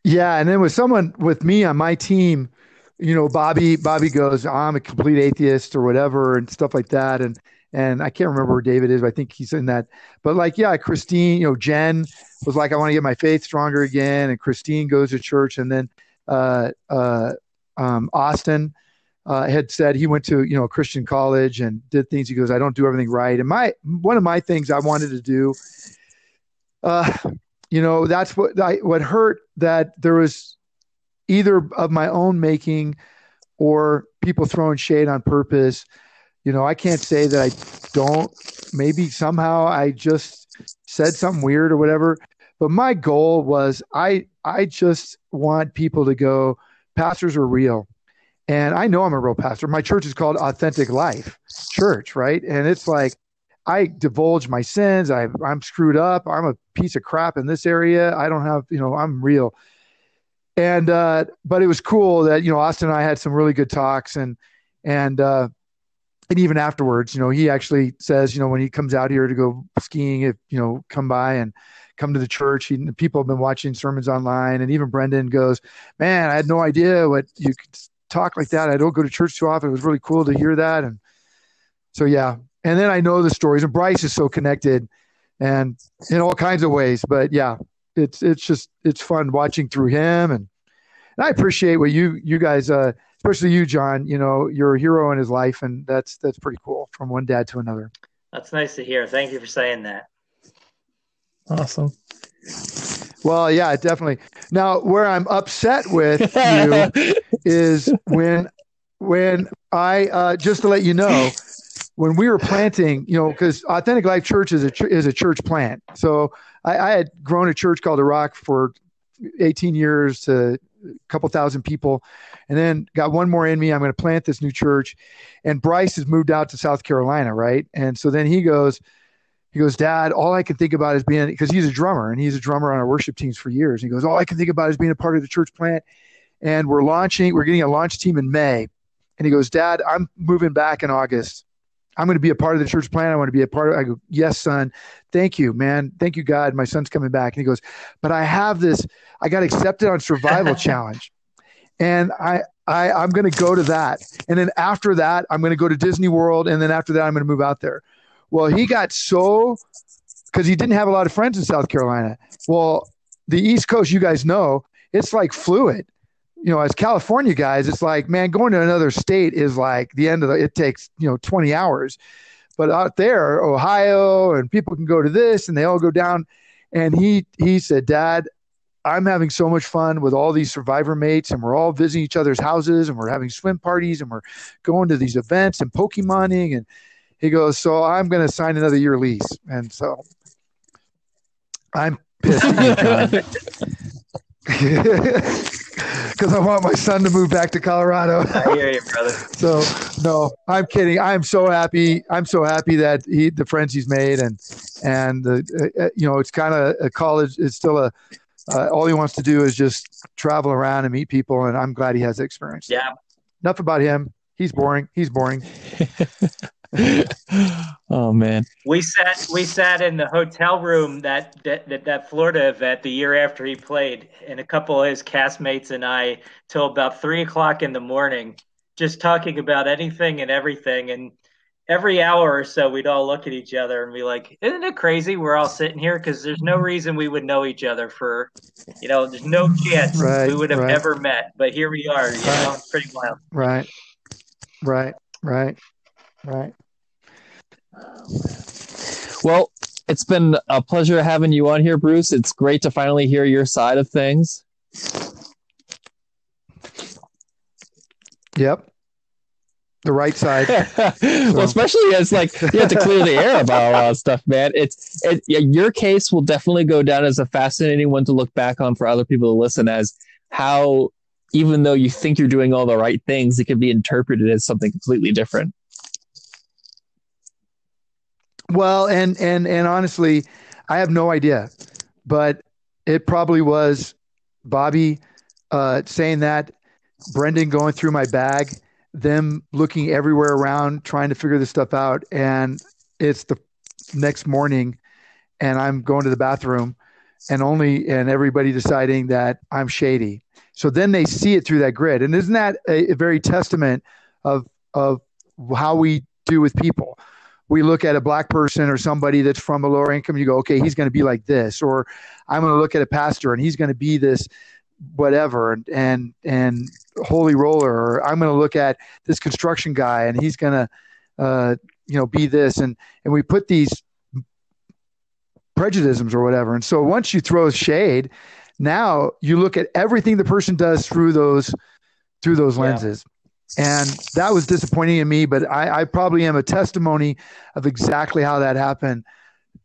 Yeah, and then with someone with me on my team, you know, Bobby Bobby goes, I'm a complete atheist or whatever, and stuff like that, and and I can't remember where David is, but I think he's in that. But like, yeah, Christine, you know, Jen was like, I want to get my faith stronger again, and Christine goes to church, and then uh, uh, um, Austin uh, had said he went to you know a Christian college and did things. He goes, I don't do everything right, and my one of my things I wanted to do, uh, you know, that's what I, what hurt that there was either of my own making or people throwing shade on purpose you know, I can't say that I don't. Maybe somehow I just said something weird or whatever. But my goal was I I just want people to go, pastors are real. And I know I'm a real pastor. My church is called Authentic Life Church, right? And it's like I divulge my sins. I, I'm screwed up. I'm a piece of crap in this area. I don't have, you know, I'm real. And uh, but it was cool that you know Austin and I had some really good talks, and and uh, and even afterwards, you know, he actually says, you know, when he comes out here to go skiing, if you know, come by and come to the church. He, people have been watching sermons online, and even Brendan goes, "Man, I had no idea what you could talk like that. I don't go to church too often. It was really cool to hear that." And so, yeah. And then I know the stories, and Bryce is so connected, and in all kinds of ways. But yeah, it's it's just it's fun watching through him, and, and I appreciate what you you guys. Uh, especially you, John. You know, you're a hero in his life, and that's that's pretty cool from one dad to another. That's nice to hear. Thank you for saying that. Awesome. Well, yeah, definitely. Now, where I'm upset with you [laughs] is when when I uh, just to let you know when we were planting, you know, because Authentic Life Church is a is a church plant. So I, I had grown a church called the Rock for 18 years to a couple thousand people. And then got one more in me. I'm going to plant this new church. And bryce has moved out to south carolina right? And so then he goes he goes dad all i can think about is being because he's a drummer and he's a drummer on our worship teams for years. He goes all i can think about is being a part of the church plant. And we're launching we're getting a launch team in may. And he goes dad i'm moving back in august I'm going to be a part of the church plan. I want to be a part of. it. I go, yes, son. Thank you, man. Thank you, God. My son's coming back. And he goes, but I have this. I got accepted on Survival [laughs] Challenge, and I, I, I'm going to go to that. And then after that, I'm going to go to Disney World, and then after that, I'm going to move out there. Well, he got so because he didn't have a lot of friends in South Carolina. Well, the East Coast, you guys know, it's like fluid you know, as California guys, it's like, man, going to another state is like the end of the, it takes, you know, 20 hours. But out there, Ohio, and people can go to this and they all go down. And he, he said, Dad, I'm having so much fun with all these survivor mates, and we're all visiting each other's houses, and we're having swim parties, and we're going to these events and Pokemoning. And he goes, So I'm going to sign another year lease. And so I'm pissed [laughs] [laughs] because I want my son to move back to Colorado. I hear you, brother. [laughs] so no, I'm kidding. I'm so happy. I'm so happy that he, the friends he's made, and and the, uh, uh you know, it's kind of a college. It's still a. Uh, all he wants to do is just travel around and meet people, and I'm glad he has the experience. Yeah. Enough about him. He's boring. He's boring. [laughs] [laughs] oh man. We sat we sat in the hotel room that, that that that Florida event the year after he played, and a couple of his castmates and I till about three o'clock in the morning, just talking about anything and everything. And every hour or so, we'd all look at each other and be like, "Isn't it crazy? We're all sitting here because there's no reason we would know each other for, you know, there's no chance right, we would have right. ever met, but here we are. You right. know, it's pretty wild. Right. Right. Right. Right. Well, it's been a pleasure having you on here, Bruce. It's great to finally hear your side of things. Yep. The right side. [laughs] well, especially as like you have to clear the air about a lot of stuff, man. It's it, your case will definitely go down as a fascinating one to look back on for other people to listen as how even though you think you're doing all the right things, it can be interpreted as something completely different. Well, and and and honestly, I have no idea, but it probably was Bobby uh, saying that, Brendan going through my bag, them looking everywhere around trying to figure this stuff out, and it's the next morning, and I'm going to the bathroom, and only and everybody deciding that I'm shady. So then they see it through that grid, and isn't that a, a very testament of of how we do with people? We look at a black person or somebody that's from a lower income, you go, okay, he's going to be like this, or I'm going to look at a pastor and he's going to be this, whatever, and and and holy roller, or I'm going to look at this construction guy and he's going to, uh, you know, be this, and and we put these prejudices or whatever, and so once you throw shade, now you look at everything the person does through those through those lenses. And that was disappointing in me, but I, I probably am a testimony of exactly how that happened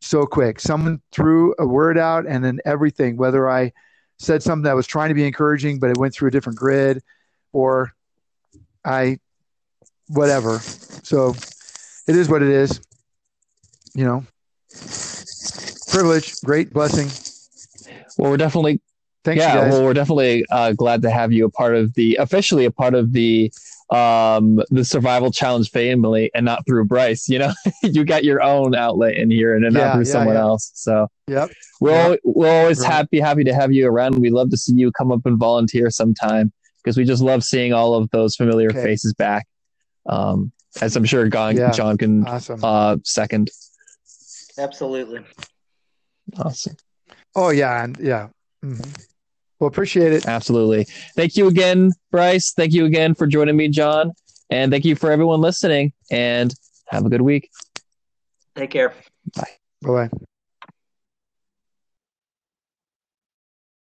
so quick. Someone threw a word out and then everything, whether I said something that was trying to be encouraging, but it went through a different grid or I, whatever. So it is what it is, you know, privilege, great blessing. Well, we're definitely Thanks, yeah, well, we're definitely uh, glad to have you a part of the officially a part of the um the survival challenge family and not through Bryce. You know, [laughs] you got your own outlet in here and not yeah, through yeah, someone yeah. else. So yep, we're yep. we're always right. happy happy to have you around. We love to see you come up and volunteer sometime because we just love seeing all of those familiar okay. faces back. Um, as I'm sure John, John can awesome. uh, second. Absolutely. Awesome. Oh yeah, and yeah. Mm-hmm. Well, appreciate it. Absolutely. Thank you again, Bryce. Thank you again for joining me, John. And thank you for everyone listening. And have a good week. Take care. Bye. Bye bye.